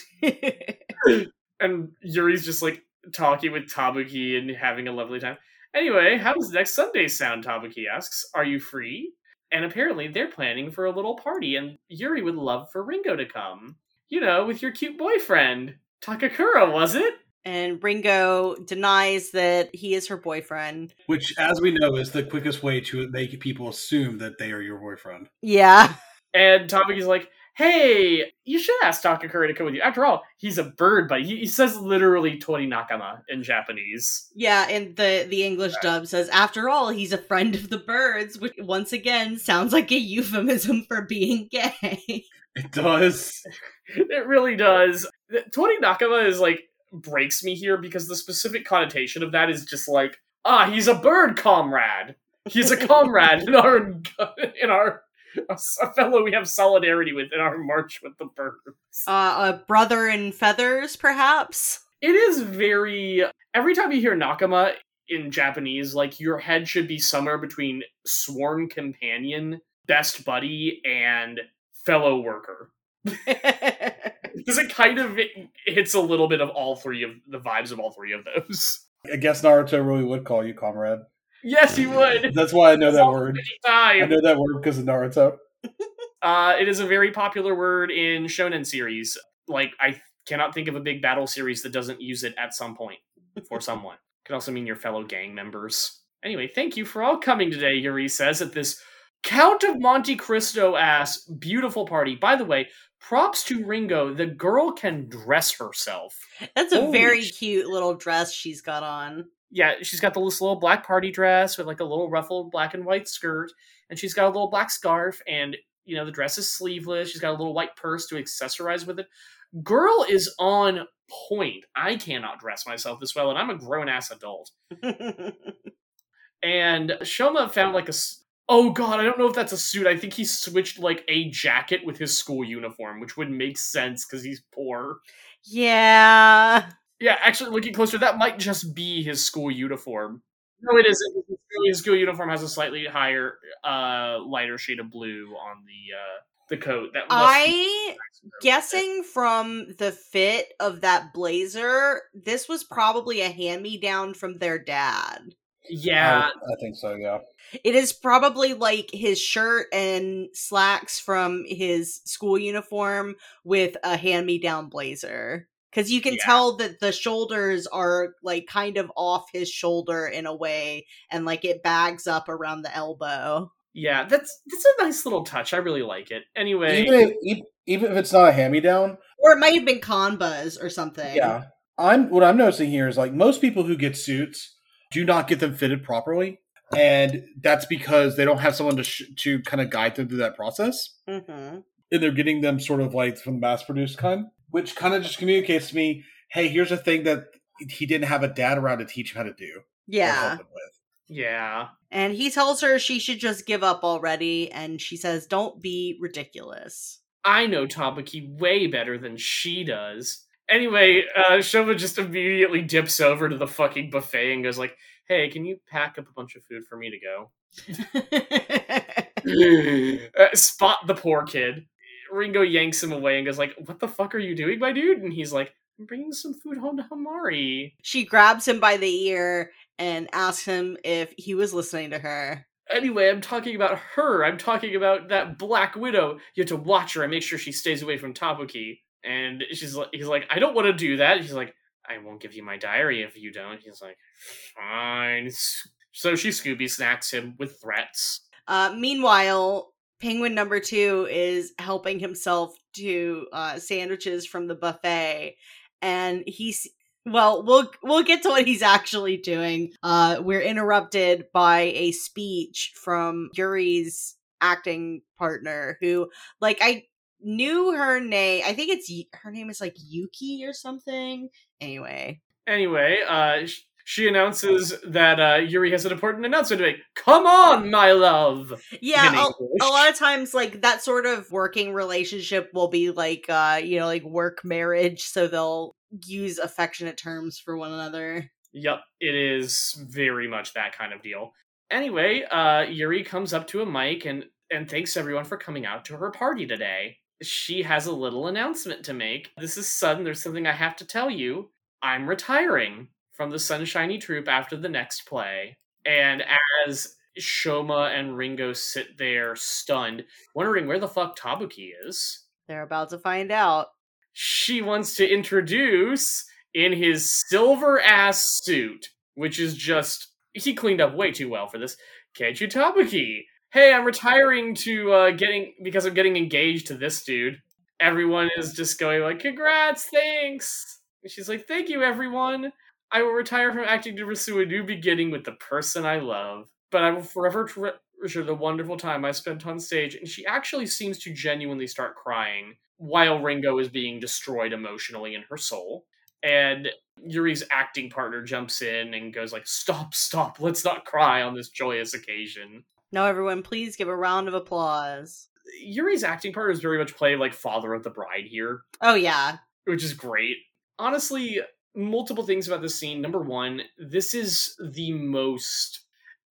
Speaker 3: and Yuri's just like talking with Tabuki and having a lovely time. Anyway, how does next Sunday sound? Tabuki asks. Are you free? And apparently they're planning for a little party, and Yuri would love for Ringo to come. You know, with your cute boyfriend. Takakura, was it?
Speaker 1: and Ringo denies that he is her boyfriend.
Speaker 2: Which, as we know, is the quickest way to make people assume that they are your boyfriend.
Speaker 1: Yeah.
Speaker 3: And Tabuki's like, hey, you should ask Takakura to come with you. After all, he's a bird, but he, he says literally Tori Nakama in Japanese.
Speaker 1: Yeah, and the, the English dub says, after all, he's a friend of the birds, which once again sounds like a euphemism for being gay.
Speaker 2: It does.
Speaker 3: it really does. Tori Nakama is like breaks me here because the specific connotation of that is just like, ah, he's a bird comrade. He's a comrade in our in our a fellow we have solidarity with in our march with the birds.
Speaker 1: Uh, a brother in feathers, perhaps.
Speaker 3: It is very. Every time you hear Nakama in Japanese, like your head should be somewhere between sworn companion, best buddy, and fellow worker. Because it kind of hits a little bit of all three of the vibes of all three of those.
Speaker 2: I guess Naruto really would call you comrade.
Speaker 3: Yes, he would.
Speaker 2: That's why I know that word.
Speaker 3: Time.
Speaker 2: I know that word because of Naruto.
Speaker 3: Uh, it is a very popular word in shonen series. Like I cannot think of a big battle series that doesn't use it at some point for someone. Could also mean your fellow gang members. Anyway, thank you for all coming today, Yuri says at this Count of Monte Cristo ass beautiful party. By the way, props to Ringo. The girl can dress herself.
Speaker 1: That's a Holy very sh- cute little dress she's got on.
Speaker 3: Yeah, she's got this little black party dress with like a little ruffled black and white skirt, and she's got a little black scarf, and you know the dress is sleeveless. She's got a little white purse to accessorize with it. Girl is on point. I cannot dress myself this well, and I'm a grown ass adult. and Shoma found like a Oh god, I don't know if that's a suit. I think he switched like a jacket with his school uniform, which would make sense because he's poor.
Speaker 1: Yeah.
Speaker 3: Yeah, actually, looking closer, that might just be his school uniform. No, it isn't. His school uniform has a slightly higher, uh, lighter shade of blue on the uh, the coat. That
Speaker 1: I guessing from the fit of that blazer, this was probably a hand me down from their dad.
Speaker 3: Yeah,
Speaker 2: I, I think so. Yeah,
Speaker 1: it is probably like his shirt and slacks from his school uniform with a hand me down blazer. Because you can yeah. tell that the shoulders are like kind of off his shoulder in a way, and like it bags up around the elbow.
Speaker 3: Yeah, that's that's a nice little touch. I really like it. Anyway,
Speaker 2: even if, even if it's not a hand me down,
Speaker 1: or it might have been Kanba's or something.
Speaker 2: Yeah, I'm what I'm noticing here is like most people who get suits do not get them fitted properly and that's because they don't have someone to sh- to kind of guide them through that process. Mm-hmm. And they're getting them sort of like from the mass produced kind, which kind of just communicates to me, hey, here's a thing that he didn't have a dad around to teach him how to do.
Speaker 1: Yeah.
Speaker 3: Yeah.
Speaker 1: And he tells her she should just give up already, and she says, "Don't be ridiculous."
Speaker 3: I know Tabuki way better than she does. Anyway, uh, Shoma just immediately dips over to the fucking buffet and goes like, hey, can you pack up a bunch of food for me to go? uh, spot the poor kid. Ringo yanks him away and goes like, "What the fuck are you doing, my dude?" And he's like, "I'm bringing some food home to Himari."
Speaker 1: She grabs him by the ear and asks him if he was listening to her.
Speaker 3: Anyway, I'm talking about her. I'm talking about that Black Widow. You have to watch her and make sure she stays away from Tabuki. And she's like, he's like, I don't want to do that. She's like, I won't give you my diary if you don't. He's like, fine. So she Scooby snacks him with threats.
Speaker 1: Uh, meanwhile, Penguin number two is helping himself to uh, sandwiches from the buffet, and he's well, we'll we'll get to what he's actually doing. Uh, we're interrupted by a speech from Yuri's acting partner, who, like, I knew her name. I think it's her name is like Yuki or something. Anyway.
Speaker 3: Anyway, uh, she announces that uh, Yuri has an important announcement to make. Come on, my love.
Speaker 1: Yeah, a, a, lot of times, like that sort of working relationship will be like, uh, you know, like work marriage, so they'll use affectionate terms for one another.
Speaker 3: Yep, it is very much that kind of deal. Anyway, uh, Yuri comes up to a mic and and thanks everyone for coming out to her party today. She has a little announcement to make. This is sudden. There's something I have to tell you. I'm retiring from the Sunshiny Troop after the next play. And as Shoma and Ringo sit there stunned, wondering where the fuck Tabuki is,
Speaker 1: They're about to find out.
Speaker 3: she wants to introduce in his silver ass suit, which is just he cleaned up way too well for this. Keiichi Tabuki. Hey, I'm retiring to uh getting because I'm getting engaged to this dude. Everyone is just going like, "Congrats, thanks." And she's like, "Thank you, everyone. I will retire from acting to pursue a new beginning with the person I love, but I will forever treasure the wonderful time I spent on stage." And she actually seems to genuinely start crying while Ringo is being destroyed emotionally in her soul. And Yuri's acting partner jumps in and goes like, "Stop, stop. Let's not cry on this joyous occasion."
Speaker 1: Now, everyone, please give a round of applause.
Speaker 3: Yuri's acting partner is very much played like father of the bride here,
Speaker 1: Oh, yeah.
Speaker 3: which is great. Honestly, multiple things about this scene. Number one, this is the most.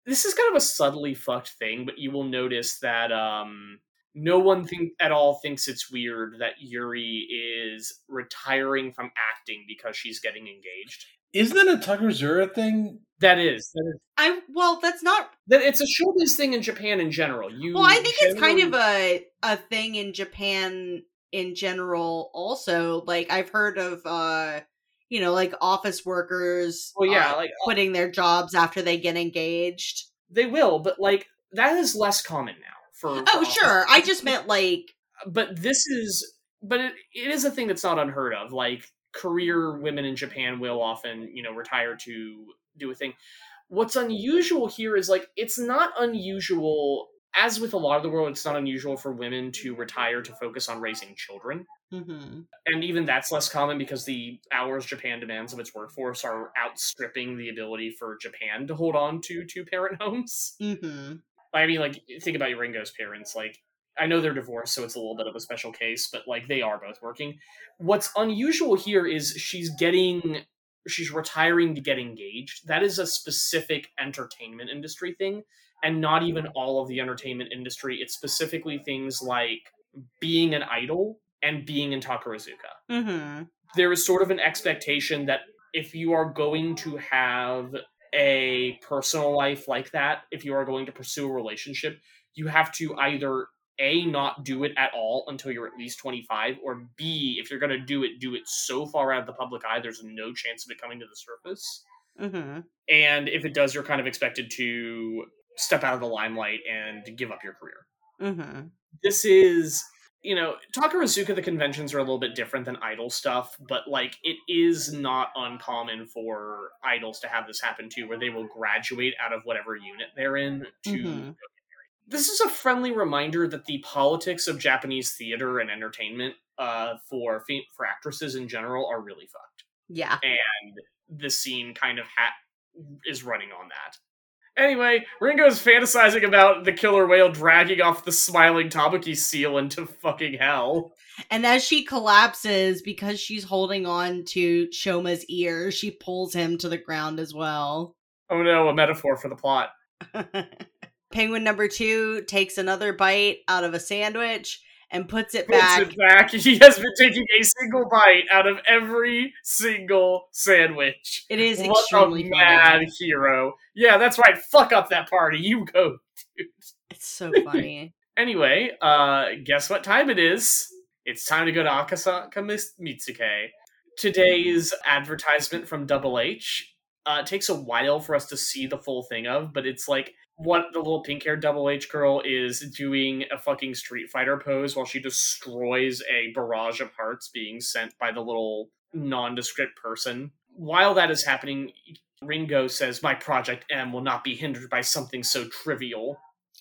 Speaker 3: This is kind of a subtly fucked thing, but you will notice that um, no one think at all thinks it's weird that Yuri is retiring from acting because she's getting engaged.
Speaker 2: Isn't that a Takarazuka thing?
Speaker 3: That is, that is
Speaker 1: I, well, that's not,
Speaker 3: that it's a showbiz thing in Japan in general. You
Speaker 1: well, I think it's kind of a, a thing in Japan in general also. Like, I've heard of, uh, you know, like office workers
Speaker 3: well, yeah,
Speaker 1: uh,
Speaker 3: like
Speaker 1: quitting their jobs after they get engaged.
Speaker 3: they will, but like that is less common now. For
Speaker 1: Oh,
Speaker 3: for
Speaker 1: sure. I just meant like,
Speaker 3: but this is but it, it is a thing that's not unheard of like career women in japan will often you know retire to do a thing what's unusual here is like it's not unusual as with a lot of the world it's not unusual for women to retire to focus on raising children
Speaker 1: mhm.
Speaker 3: and even that's less common because the hours japan demands of its workforce are outstripping the ability for japan to hold on to two parent homes
Speaker 1: Mhm.
Speaker 3: I mean, like, think about Ringo's parents. Like, I know they're divorced, so it's a little bit of a special case, but like, they are both working. What's unusual here is she's getting, she's retiring to get engaged. That is a specific entertainment industry thing, and not even all of the entertainment industry. It's specifically things like being an idol and being in Takarazuka
Speaker 1: Mhm.
Speaker 3: there is sort of an expectation that if you are going to have a personal life like that, if you are going to pursue a relationship, you have to either A, not do it at all until you're at least 25, or B, if you're going to do it, do it so far out of the public eye, there's no chance of it coming to the surface.
Speaker 1: Mhm.
Speaker 3: And if it does, you're kind of expected to step out of the limelight and give up your career
Speaker 1: Mhm.
Speaker 3: this is you know takarazuka the conventions are a little bit different than idol stuff but like it is not uncommon for idols to have this happen too where they will graduate out of whatever unit they're in to
Speaker 1: Mhm.
Speaker 3: this is a friendly reminder that the politics of japanese theater and entertainment uh, for for actresses in general are really fucked
Speaker 1: Yeah.
Speaker 3: and the scene kind of ha- is running on that. Anyway, Ringo's fantasizing about the killer whale dragging off the smiling Tabuki seal into fucking hell.
Speaker 1: And as she collapses because she's holding on to Shoma's ear, she pulls him to the ground as well.
Speaker 3: Oh no, a metaphor for the plot.
Speaker 1: Penguin number two takes another bite out of a sandwich and puts it
Speaker 3: Puts
Speaker 1: back.
Speaker 3: it back. He has been taking a single bite out of every single sandwich.
Speaker 1: It is
Speaker 3: what
Speaker 1: extremely
Speaker 3: a mad
Speaker 1: funny.
Speaker 3: hero. Yeah, that's right. Fuck up that party. You go. dude.
Speaker 1: It's so funny.
Speaker 3: Anyway, uh, guess what time it is? It's time to go to Akasaka Mitsuke. Today's advertisement from Double H uh, it takes a while for us to see the full thing of, but it's like what the little pink haired Double H girl is doing a fucking Street Fighter pose while she destroys a barrage of hearts being sent by the little nondescript person. While that is happening, Ringo says, My Project M will not be hindered by something so trivial.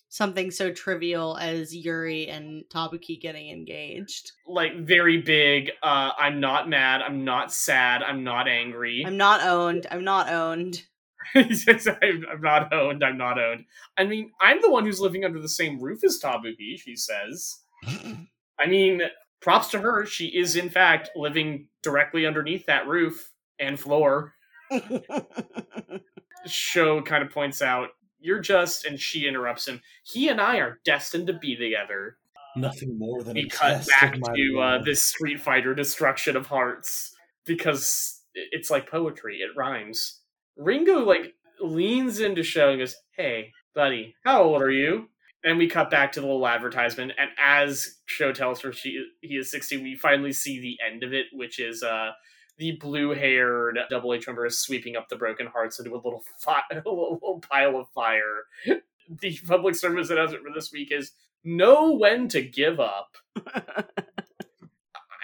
Speaker 1: Something so trivial as Yuri and Tabuki getting engaged.
Speaker 3: like very big uh i'm not mad i'm not sad i'm not angry
Speaker 1: I'm not owned. I'm not owned.
Speaker 3: He says, I'm, I'm not owned i'm not owned i mean i'm the one who's living under the same roof as tabuki she says i mean props to her she is in fact living directly underneath that roof and floor show kind of points out You're just, and she interrupts him. He and I are destined to be together.
Speaker 2: Nothing more than
Speaker 3: We
Speaker 2: a
Speaker 3: cut back to uh, this Street Fighter destruction of hearts because it's like poetry. It rhymes. Ringo like leans into Show and goes, "Hey, buddy, how old are you?" And we cut back to the little advertisement. And as Show tells her she he is sixty, we finally see the end of it, which is uh the blue-haired Double H member is sweeping up the broken hearts into a little, fi- a little pile of fire. The public service announcement for this week is know when to give up.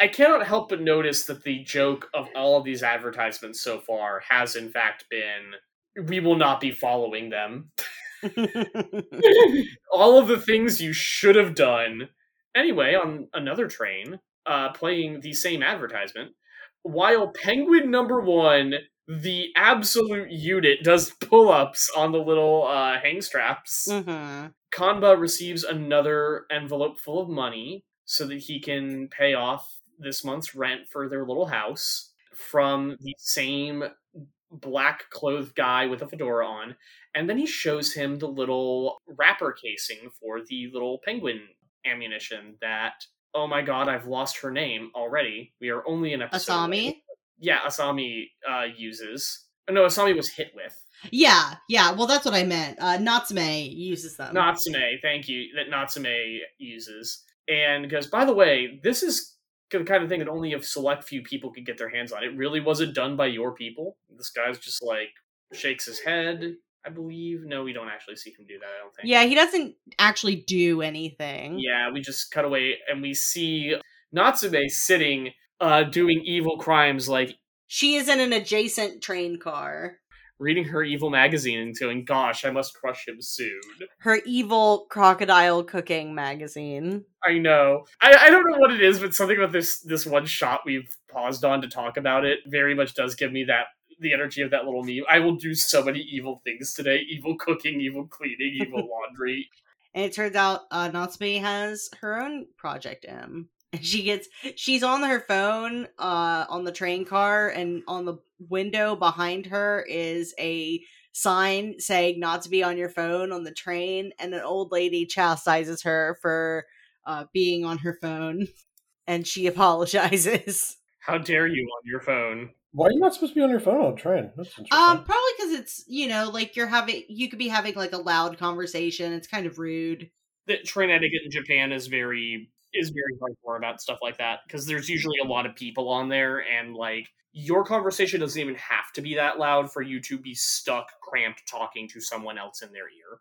Speaker 3: I cannot help but notice that the joke of all of these advertisements so far has, in fact, been we will not be following them. all of the things you should have done. Anyway, on another train, uh, playing the same advertisement, while Penguin number one, the absolute unit, does pull ups on the little uh, hang straps.
Speaker 1: hmm
Speaker 3: Kanba receives another envelope full of money so that he can pay off this month's rent for their little house from the same black clothed guy with a fedora on. And then he shows him the little wrapper casing for the little penguin ammunition that, oh my god, I've lost her name already. We are only an episode. away.
Speaker 1: Asami?
Speaker 3: Yeah, Asami uh, uses. No, Asami was hit with.
Speaker 1: Yeah, yeah. Well, that's what I meant. Uh, Natsume uses them.
Speaker 3: Natsume, thank you, that Natsume uses. And goes, by the way, this is kind of thing that only a select few people could get their hands on. It really wasn't done by your people. This guy's just like shakes his head, I believe. No, we don't actually see him do that, I don't think.
Speaker 1: yeah, he doesn't actually do anything.
Speaker 3: Yeah, we just cut away and we see Natsume sitting, uh, doing evil crimes like
Speaker 1: She is in an adjacent train car.
Speaker 3: Reading her evil magazine and going, Gosh, I must crush him soon.
Speaker 1: Her evil crocodile cooking magazine.
Speaker 3: I know. I, I don't know what it is, but something about this this one shot we've paused on to talk about it very much does give me that the energy of that little meme. I will do so many evil things today: evil cooking, evil cleaning, evil laundry.
Speaker 1: And it turns out uh, Natsume has her own Project M. And she gets she's on her phone uh on the train car and on the window behind her is a sign saying not to be on your phone on the train and an old lady chastises her for uh being on her phone and she apologizes.
Speaker 3: How dare you on your phone?
Speaker 2: Why are you not supposed to be on your phone on a train? That's interesting.
Speaker 1: Um probably cuz it's, you know, like you're having you could be having like a loud conversation. It's kind of rude.
Speaker 3: The train etiquette in Japan is very is very hardcore about stuff like that because there's usually a lot of people on there and like your conversation doesn't even have to be that loud for you to be stuck cramped talking to someone else in their ear.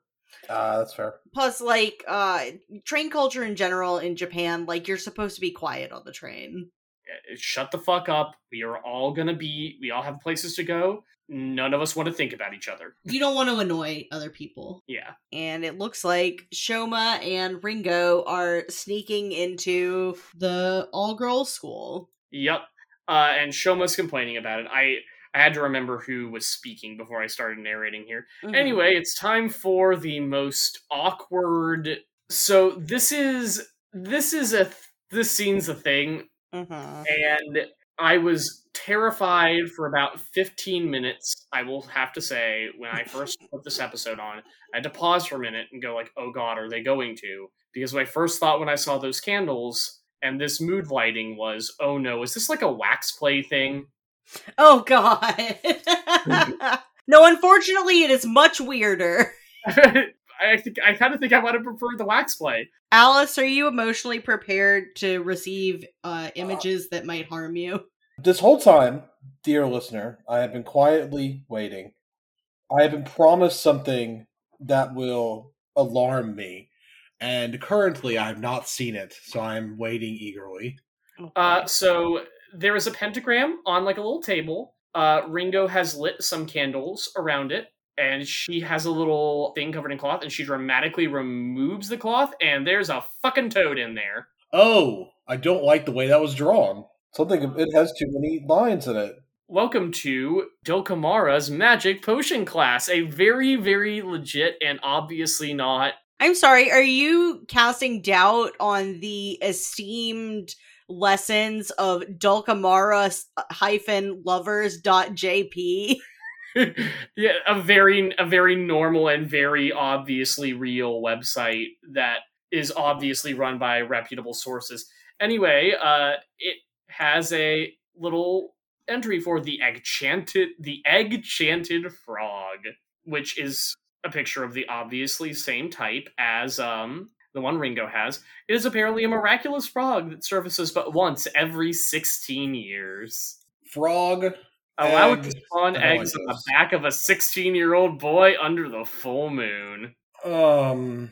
Speaker 2: Ah, that's fair.
Speaker 1: plus like uh train culture in general in japan like you're supposed to be quiet on the train
Speaker 3: Uh, shut the fuck up. We are all gonna be. We all have places to go. None of us want to think about each other.
Speaker 1: you don't want to annoy other people
Speaker 3: Yeah.
Speaker 1: and it looks like shoma and ringo are sneaking into the all-girls school
Speaker 3: Yep. Uh, and Shoma's complaining about it. I I had to remember who was speaking before I started narrating here.
Speaker 1: Mhm.
Speaker 3: Anyway, it's time for the most awkward. So this is this is a th- this scene's a thing,
Speaker 1: Mhm.
Speaker 3: and I was terrified for about 15 minutes. I will have to say, when I first put this episode on, I had to pause for a minute and go like, "Oh God, are they going to?" Because my first thought when I saw those candles and this mood lighting was, "Oh no, is this like a wax play thing?"
Speaker 1: oh god no unfortunately it is much weirder
Speaker 3: I think I kind of think I would have preferred the wax play.
Speaker 1: alice are you emotionally prepared to receive uh images that might harm you
Speaker 2: This whole time, dear listener, I have been quietly waiting. I have been promised something that will alarm me, and currently I have not seen it, so I'm waiting eagerly.
Speaker 3: Uh, so there is a pentagram on like a little table. Uh, Ringo has lit some candles around it, and she has a little thing covered in cloth, and she dramatically removes the cloth, and there's a fucking toad in there.
Speaker 2: Oh, I don't like the way that was drawn. Something it has too many lines in it.
Speaker 3: Welcome to Dulcamara's Magic Potion class, a very, very legit and obviously not.
Speaker 1: I'm sorry, are you casting doubt on the esteemed lessons of Dulcamara hyphen lovers dot jp?
Speaker 3: yeah, a very a very normal and very obviously real website that is obviously run by reputable sources. Anyway, uh, it has a little entry for the egg chanted the egg chanted frog, which is a picture of the obviously same type as um the one Ringo has. It is apparently a miraculous frog that surfaces but once every 16 years.
Speaker 2: Frog.
Speaker 3: Allowed to spawn eggs
Speaker 2: it
Speaker 3: on the back of a 16 year old boy under the full moon.
Speaker 2: Um.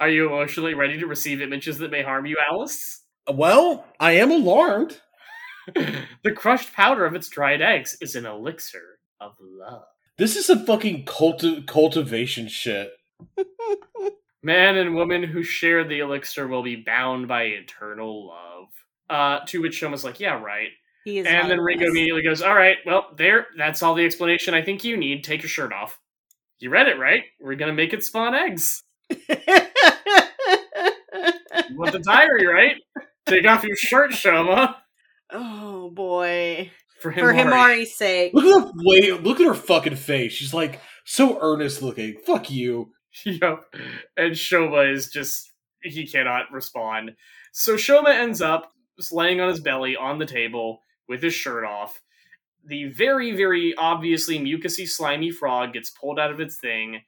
Speaker 3: Are you emotionally ready to receive images that may harm you, Alice?
Speaker 2: Well, I am alarmed.
Speaker 3: the crushed powder of its dried eggs is an elixir of love.
Speaker 2: This is some fucking culti- cultivation shit.
Speaker 3: Man and woman who share the elixir will be bound by eternal love. Uh, to which Shoma's like, yeah, right.
Speaker 1: He is
Speaker 3: And then Ringo immediately goes, all right, well, there, that's all the explanation I think you need. Take your shirt off. You read it, right? We're gonna make it spawn eggs. You want the diary, right? Take off your shirt, Shoma.
Speaker 1: oh boy.
Speaker 3: For
Speaker 1: For
Speaker 3: Himari.
Speaker 1: Himari's sake.
Speaker 2: Look at her wait. Look at her fucking face. She's like so earnest looking. Fuck you.
Speaker 3: Yep. And Shoma is just he cannot respond. So Shoma ends up just laying on his belly on the table with his shirt off. The very, very obviously mucusy, slimy frog gets pulled out of its thing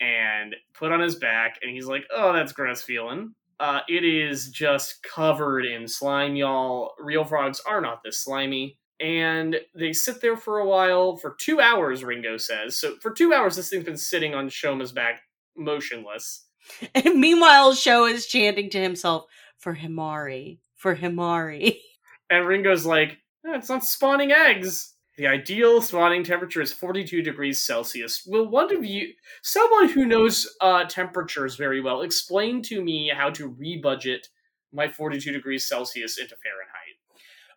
Speaker 3: and put on his back, and he's like, "Oh, that's gross feeling." Uh, it is just covered in slime, y'all. Real frogs are not this slimy. And they sit there for a while, for two hours, Ringo says. So for two hours, this thing's been sitting on Shoma's back, motionless.
Speaker 1: And meanwhile, Sho is chanting to himself, for Himari, for Himari.
Speaker 3: And Ringo's like, "Eh, it's not spawning eggs. The ideal spawning temperature is 42 degrees Celsius. Will one of you, someone who knows uh, temperatures very well, explain to me how to rebudget my 42 degrees Celsius into Fahrenheit?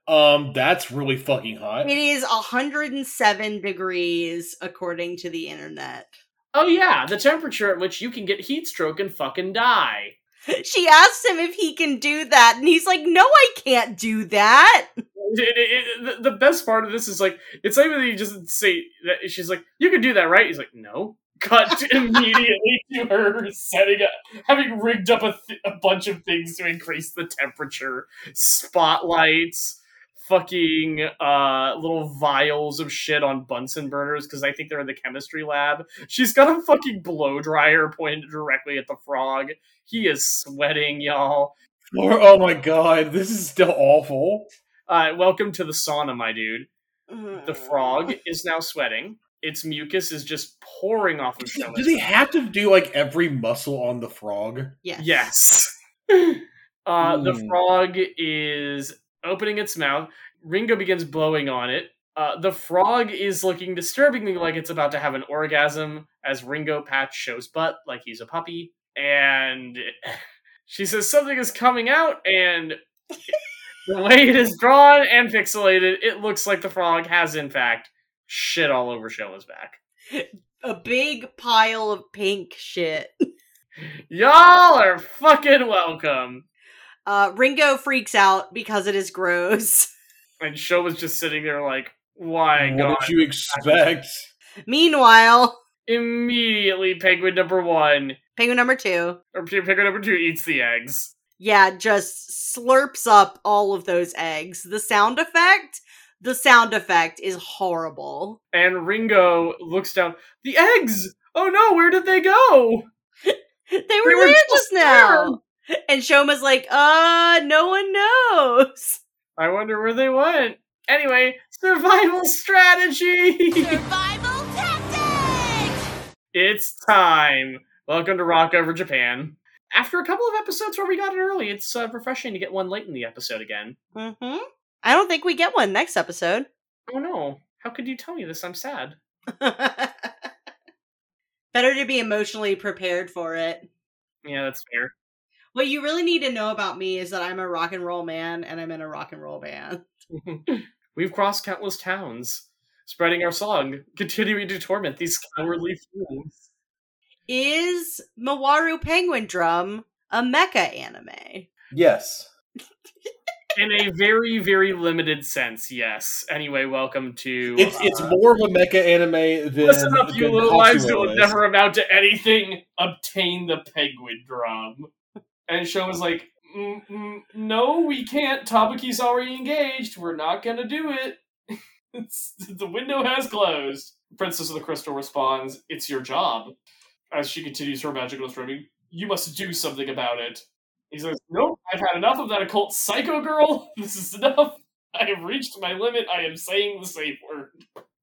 Speaker 2: Um, that's really fucking hot.
Speaker 1: It is 107 degrees according to the internet.
Speaker 3: Oh yeah, the temperature at which you can get heat stroke and fucking die.
Speaker 1: She asks him if he can do that, and he's like, No, I can't do that.
Speaker 3: It- it- it- the- best part of this is like it's like that he just say that she's like you can do that right he's like no cut immediately to her setting up having rigged up a, th- a bunch of things to increase the temperature spotlights fucking uh little vials of shit on bunsen burners because i think they're in the chemistry lab she's got a fucking blow dryer pointed directly at the frog he is sweating y'all
Speaker 2: Or- oh my god, this is still awful.
Speaker 3: uh welcome to the sauna my dude The
Speaker 1: Mm.
Speaker 3: frog is now sweating. Its mucus is just pouring off of
Speaker 2: Do
Speaker 3: Shoma's.
Speaker 2: they have to do like every muscle on the frog?
Speaker 1: Yes.
Speaker 3: Yes. uh, the
Speaker 2: Hmm.
Speaker 3: frog is opening its mouth. Ringo begins blowing on it. Uh, the frog is looking disturbingly like it's about to have an orgasm as Ringo Patch shows butt like he's a puppy. And she says something is coming out, and the way it is drawn and pixelated, it looks like the frog has, in fact, shit all over Shoma's back.
Speaker 1: A big pile of pink shit.
Speaker 3: Y'all are fucking welcome.
Speaker 1: Uh, Ringo freaks out because it is gross.
Speaker 3: And Show was just sitting there like, why
Speaker 2: what
Speaker 3: God?
Speaker 2: did you expect?
Speaker 1: Meanwhile,
Speaker 3: Immediately, penguin number one,
Speaker 1: penguin number two,
Speaker 3: or penguin number two eats the eggs.
Speaker 1: yeah, just slurps up all of those eggs. The sound effect, the sound effect is horrible.
Speaker 3: And Ringo looks down. The eggs! Oh no, where did they go?
Speaker 1: They were,
Speaker 3: were
Speaker 1: there
Speaker 3: just
Speaker 1: just now. And Shoma's like, uh, no one knows.
Speaker 3: I wonder where they went. Anyway, survival strategy!
Speaker 4: Survival tactics!
Speaker 3: it's time. Welcome to Rock Over Japan. After a couple of episodes where we got it early, it's uh, refreshing to get one late in the episode again.
Speaker 1: Mm-hmm. I don't think we get one next episode.
Speaker 3: Oh no, how could you tell me this? I'm sad.
Speaker 1: Better to be emotionally prepared for it.
Speaker 3: Yeah, that's fair.
Speaker 1: What you really need to know about me is that I'm a rock and roll man and I'm in a rock and roll band.
Speaker 3: We've crossed countless towns, spreading our song, continuing to torment these cowardly fools.
Speaker 1: Is Mawaru Penguin Drum a mecha anime?
Speaker 2: Yes.
Speaker 3: In a very, very limited sense, yes. Anyway, welcome to.
Speaker 2: It's it's
Speaker 3: uh,
Speaker 2: more of a mecha anime than
Speaker 3: Listen up, you little lives that will never amount to anything. Obtain the penguin drum. And Show was like, "No, we can't. Tabuki's already engaged. We're not gonna do it. the window has closed." Princess of the Crystal responds, "It's your job." As she continues her magical swimming, you must do something about it. He says, "Nope, I've had enough of that occult psycho girl. This is enough. I have reached my limit. I am saying the safe word."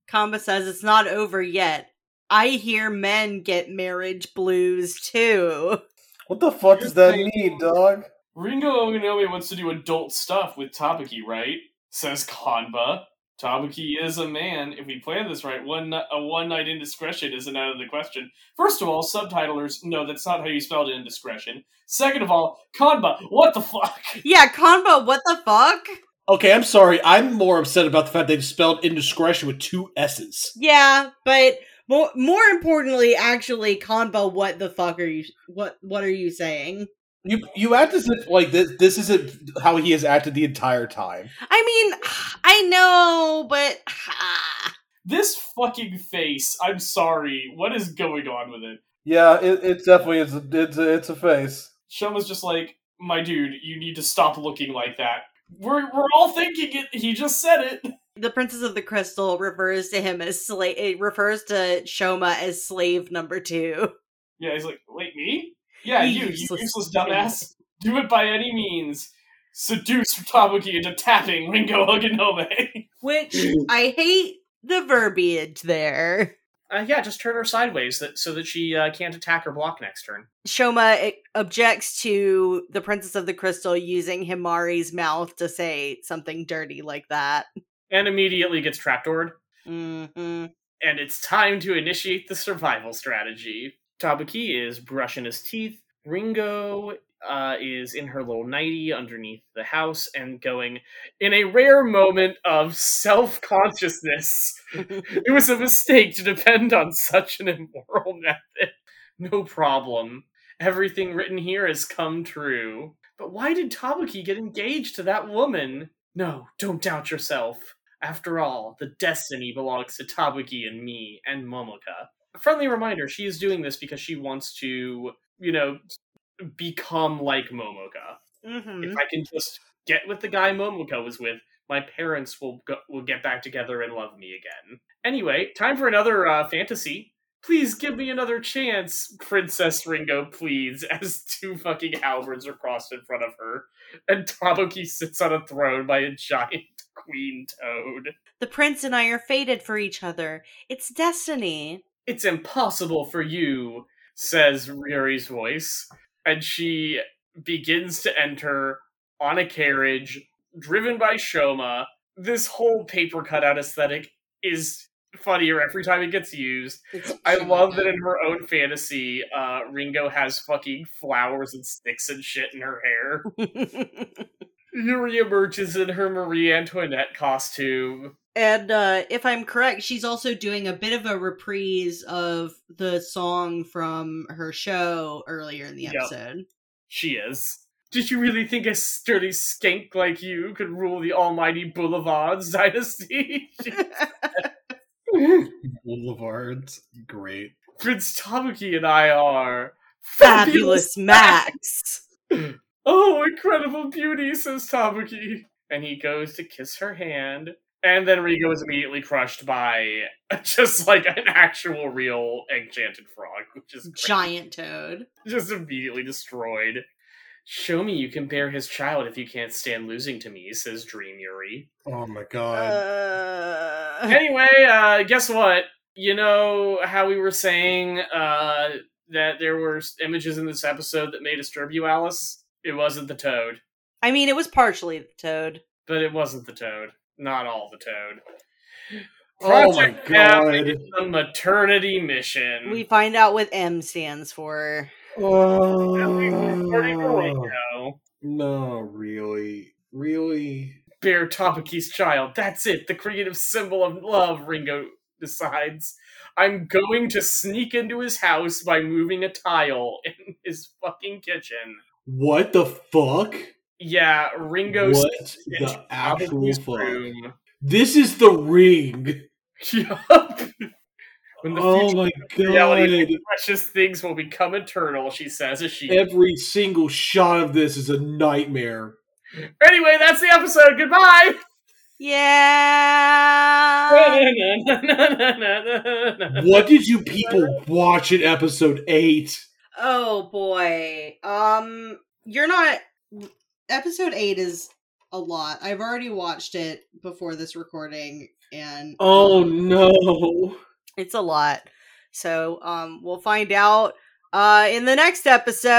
Speaker 1: Kanba says it's not over yet. I hear men get marriage blues too.
Speaker 2: What the fuck does that mean, dog?
Speaker 3: Ringo Oginome wants to do adult stuff with Tabuki, right? Says Kanba. Tabuki is a man. If we plan this right, one a one night indiscretion isn't out of the question. First of all, subtitlers, no, that's not how you spelled indiscretion. Second of all, Kanba, what the fuck?
Speaker 1: Yeah, Kanba, what the fuck?
Speaker 2: Okay, I'm sorry. I'm more upset about the fact they spelled indiscretion with two S's.
Speaker 1: Yeah, but more more importantly, actually, Kanba, what the fuck are you? What what are you saying?
Speaker 2: You you act as if like this this isn't how he has acted the entire time.
Speaker 1: I mean, I know, but
Speaker 3: This fucking face, I'm sorry. What is going on with it?
Speaker 2: Yeah, it, it definitely is. A, it's a, it's a face.
Speaker 3: Shoma's just like, my dude, you need to stop looking like that. We're, we're all thinking it. He just said it.
Speaker 1: the Princess of the Crystal refers to him as slave. It refers to Shoma as slave number two.
Speaker 3: Yeah, he's like, wait, me? Yeah, you, you
Speaker 1: Useless
Speaker 3: useless dumbass. Do it by any means. Seduce Tabuki into tapping Ringo Oginome.
Speaker 1: Which I hate the verbiage there.
Speaker 3: Uh, yeah, just turn her sideways that, so that she uh, can't attack or block next turn.
Speaker 1: Shoma eh, objects to the Princess of the Crystal using Himari's mouth to say something dirty like that.
Speaker 3: And immediately gets trapdoored.
Speaker 1: hmm
Speaker 3: And it's time to initiate the survival strategy. Tabuki is brushing his teeth. Ringo uh, is in her little nightie underneath the house and going, in a rare moment of self consciousness, it was a mistake to depend on such an immoral method. No problem. Everything written here has come true. But why did Tabuki get engaged to that woman? No, don't doubt yourself. After all, the destiny belongs to Tabuki and me and Momoka. A friendly reminder, she is doing this because she wants to, you know, become like Momoka.
Speaker 1: hmm
Speaker 3: If I can just get with the guy Momoka was with, my parents will go, will get back together and love me again. Anyway, time for another uh, fantasy. Please give me another chance, Princess Ringo, please, as two fucking halberds are crossed in front of her, and Tabuki sits on a throne by a giant queen toad.
Speaker 1: The prince and I are fated for each other. It's destiny.
Speaker 3: It's impossible for you, says Yuri's voice, and she begins to enter on a carriage driven by Shoma. This whole paper cutout aesthetic is funnier every time it gets used.
Speaker 1: It's
Speaker 3: I love that in her own fantasy, uh, Ringo has fucking flowers and sticks and shit in her hair. Yuri emerges in her Marie Antoinette costume.
Speaker 1: and uh, if I'm correct, she's also doing a bit of a reprise of the song from her show earlier in the
Speaker 3: Yep.
Speaker 1: episode.
Speaker 3: She is. Did you really think a sturdy skank like you could rule the almighty Boulevards dynasty?
Speaker 2: Boulevards, great.
Speaker 3: Prince Tabuki and I are
Speaker 1: Fabulous Max.
Speaker 3: Oh, incredible beauty, says Tabuki. And he goes to kiss her hand. And then Ringo is immediately crushed by just like an actual real enchanted frog, which is great.
Speaker 1: Giant toad.
Speaker 3: just immediately destroyed. Show me you can bear his child if you can't stand losing to me, says Dream Yuri.
Speaker 2: Oh my god.
Speaker 1: Uh,
Speaker 3: Anyway, uh, guess what? You know how we were saying uh, that there were images in this episode that may disturb you, Alice? It wasn't the toad.
Speaker 1: I mean, it was partially the toad.
Speaker 3: But it wasn't the toad. Not all the toad.
Speaker 2: Oh my God.
Speaker 3: is a maternity mission.
Speaker 1: We find out what M stands for.
Speaker 2: Oh, no, really, really.
Speaker 3: bear Tabuki's child. That's it. The creative symbol of love, Ringo decides. I'm going to sneak into his house by moving a tile in his fucking kitchen.
Speaker 2: What the fuck?
Speaker 3: Yeah, Ringo
Speaker 2: What the actual fuck?
Speaker 3: room.
Speaker 2: This is the ring.
Speaker 3: Yup. When the
Speaker 2: Oh
Speaker 3: future
Speaker 2: my
Speaker 3: reality
Speaker 2: god.
Speaker 3: precious things will become eternal, she says as she
Speaker 2: Every single shot of this is a nightmare.
Speaker 3: Anyway, that's the episode. Goodbye.
Speaker 1: Yeah.
Speaker 2: What did you people watch in episode 8?
Speaker 1: Oh boy. Um you're not episode 8 is a lot. I've already watched it before this recording and
Speaker 2: Oh
Speaker 1: um,
Speaker 2: no.
Speaker 1: It's a lot. So um we'll find out uh in the next episode.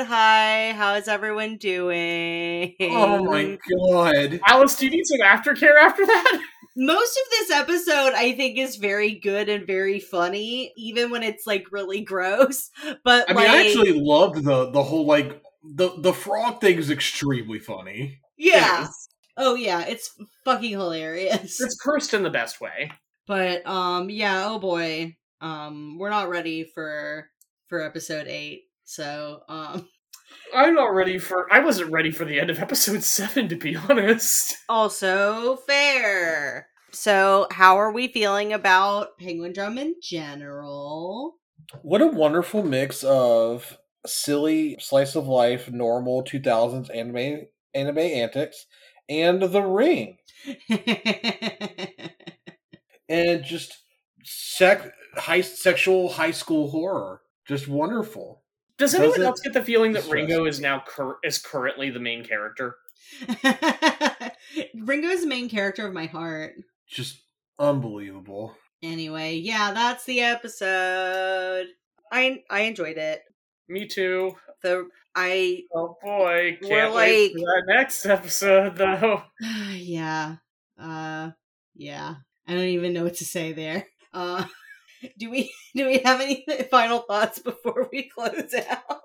Speaker 1: Hi, how is everyone doing?
Speaker 2: Oh my god.
Speaker 3: Alice, do you need some aftercare after that?
Speaker 1: Most of this episode I think is very good and very funny, even when it's like really gross. But
Speaker 2: I mean,
Speaker 1: like,
Speaker 2: I actually loved the the whole like the the frog thing is extremely funny.
Speaker 1: yeah.
Speaker 3: Yes.
Speaker 1: Oh yeah, it's fucking hilarious.
Speaker 3: It's cursed in the best way.
Speaker 1: But um yeah, oh boy. Um we're not ready for for episode 8. So, um
Speaker 3: I'm not ready for. I wasn't ready for the end of episode seven, to be honest.
Speaker 1: also fair. So, how are we feeling about Penguin Drum in general?
Speaker 2: What a wonderful mix of silly slice of life, normal 2000s anime anime antics, and The Ring, and just sec high sexual high school horror. Just wonderful.
Speaker 3: Does anyone
Speaker 2: Doesn't
Speaker 3: else get the feeling that Ringo is now cur- is currently the main character?
Speaker 1: Ringo is the main character of my heart.
Speaker 2: Just unbelievable.
Speaker 1: Anyway, yeah, that's the episode. I I enjoyed it.
Speaker 3: Me too.
Speaker 1: The I
Speaker 3: Oh boy, can't wait for that next episode though.
Speaker 1: yeah. Uh yeah. I don't even know what to say there. Uh do we do we have any final thoughts before we close out?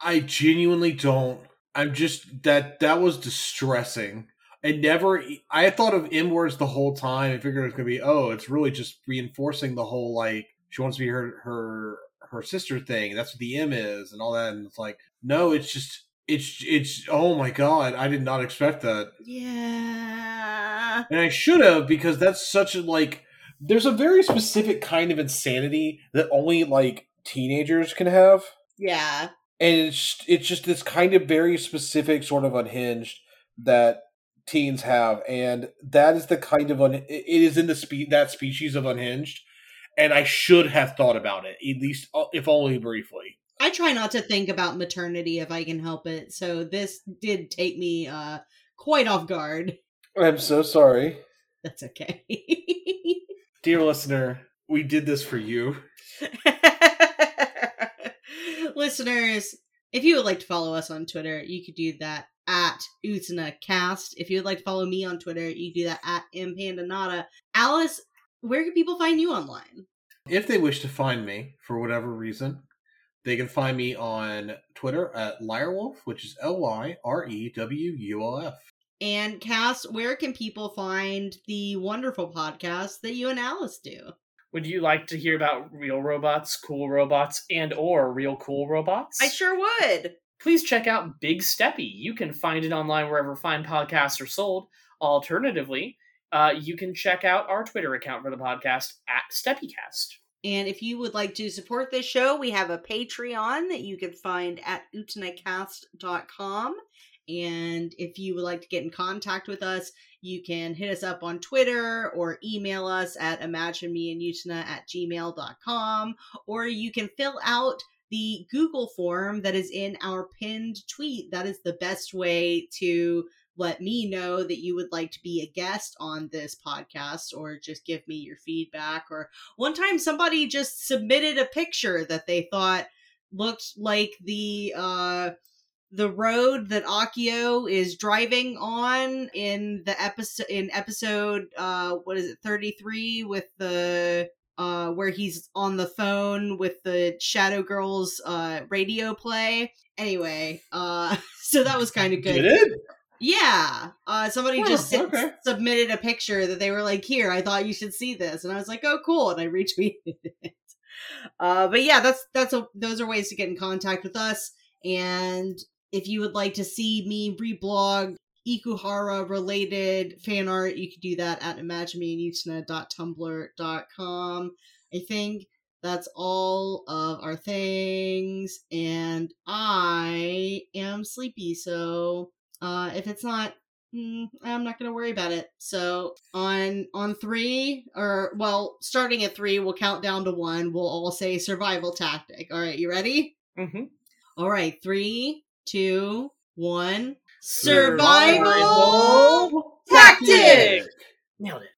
Speaker 2: I genuinely don't. I'm just that that was distressing. I never. I thought of M words the whole time. I figured it was gonna be. Oh, it's really just reinforcing the whole like she wants to be her her her sister thing. That's what the M is and all that. And it's like no, it's just it's it's. Oh my god, I did not expect that,
Speaker 1: Yeah.
Speaker 2: And I should have because that's such a like. There's a very specific kind of insanity that only like teenagers can have
Speaker 1: Yeah.
Speaker 2: and it's it's just this kind of very specific sort of unhinged that teens have and that is the kind of un- it is in the spe- that species of unhinged and i should have thought about it at least uh, if only briefly
Speaker 1: I try not to think about maternity if I can help it. So this did take me uh quite off guard.
Speaker 2: I'm so sorry
Speaker 1: That's okay.
Speaker 2: dear listener we did this for you
Speaker 1: Listeners, if you would like to follow us on Twitter, you could do that at UtenaCast. If you would like to follow me on Twitter, you can do that at MPandanata. Alice, where can people find you online?
Speaker 2: if they wish to find me for whatever reason they can find me on twitter at lyrewolf which is E l-y-r-e-w-u-l-f
Speaker 1: And Cass, where can people find the wonderful podcast that you and Alice do?
Speaker 3: Would you like to hear about real robots, cool robots, and or real cool robots?
Speaker 1: I sure would.
Speaker 3: Please check out Big Steppy. You can find it online wherever fine podcasts are sold. Alternatively, uh, you can check out our Twitter account for the podcast at SteppyCast.
Speaker 1: And if you would like to support this show, we have a Patreon that you can find at utenacast.com. And if you would like to get in contact with us, you can hit us up on Twitter or email us at imaginemeandutena at gmail.com. Or you can fill out the Google form that is in our pinned tweet. That is the best way to let me know that you would like to be a guest on this podcast or just give me your feedback or one time somebody just submitted a picture that they thought looked like the uh the road that Akio is driving on in the episode in episode uh what is it 33 with the uh where he's on the phone with the Shadow Girls uh radio play. Anyway, uh so that was kind of good. Yeah. Uh somebody just
Speaker 2: okay.
Speaker 1: submitted a picture that they were like, "Here, I thought you should see this." And I was like, "Oh, cool." And I retweeted it. Uh but yeah, that's that's a those are ways to get in contact with us. And if you would like to see me reblog Ikuhara related fan art, you can do that at imaginemeandutena.tumblr.com. I think that's all of our things, and I am sleepy, so uh, if it's not, mm, I'm not gonna worry about it. So on on three, or well, starting at three, we'll count down to one. We'll all say survival tactic. All right, you ready?
Speaker 3: Mm-hmm.
Speaker 1: All right, three, two, one.
Speaker 3: Survival,
Speaker 1: Survival tactic. tactic!
Speaker 3: Nailed it.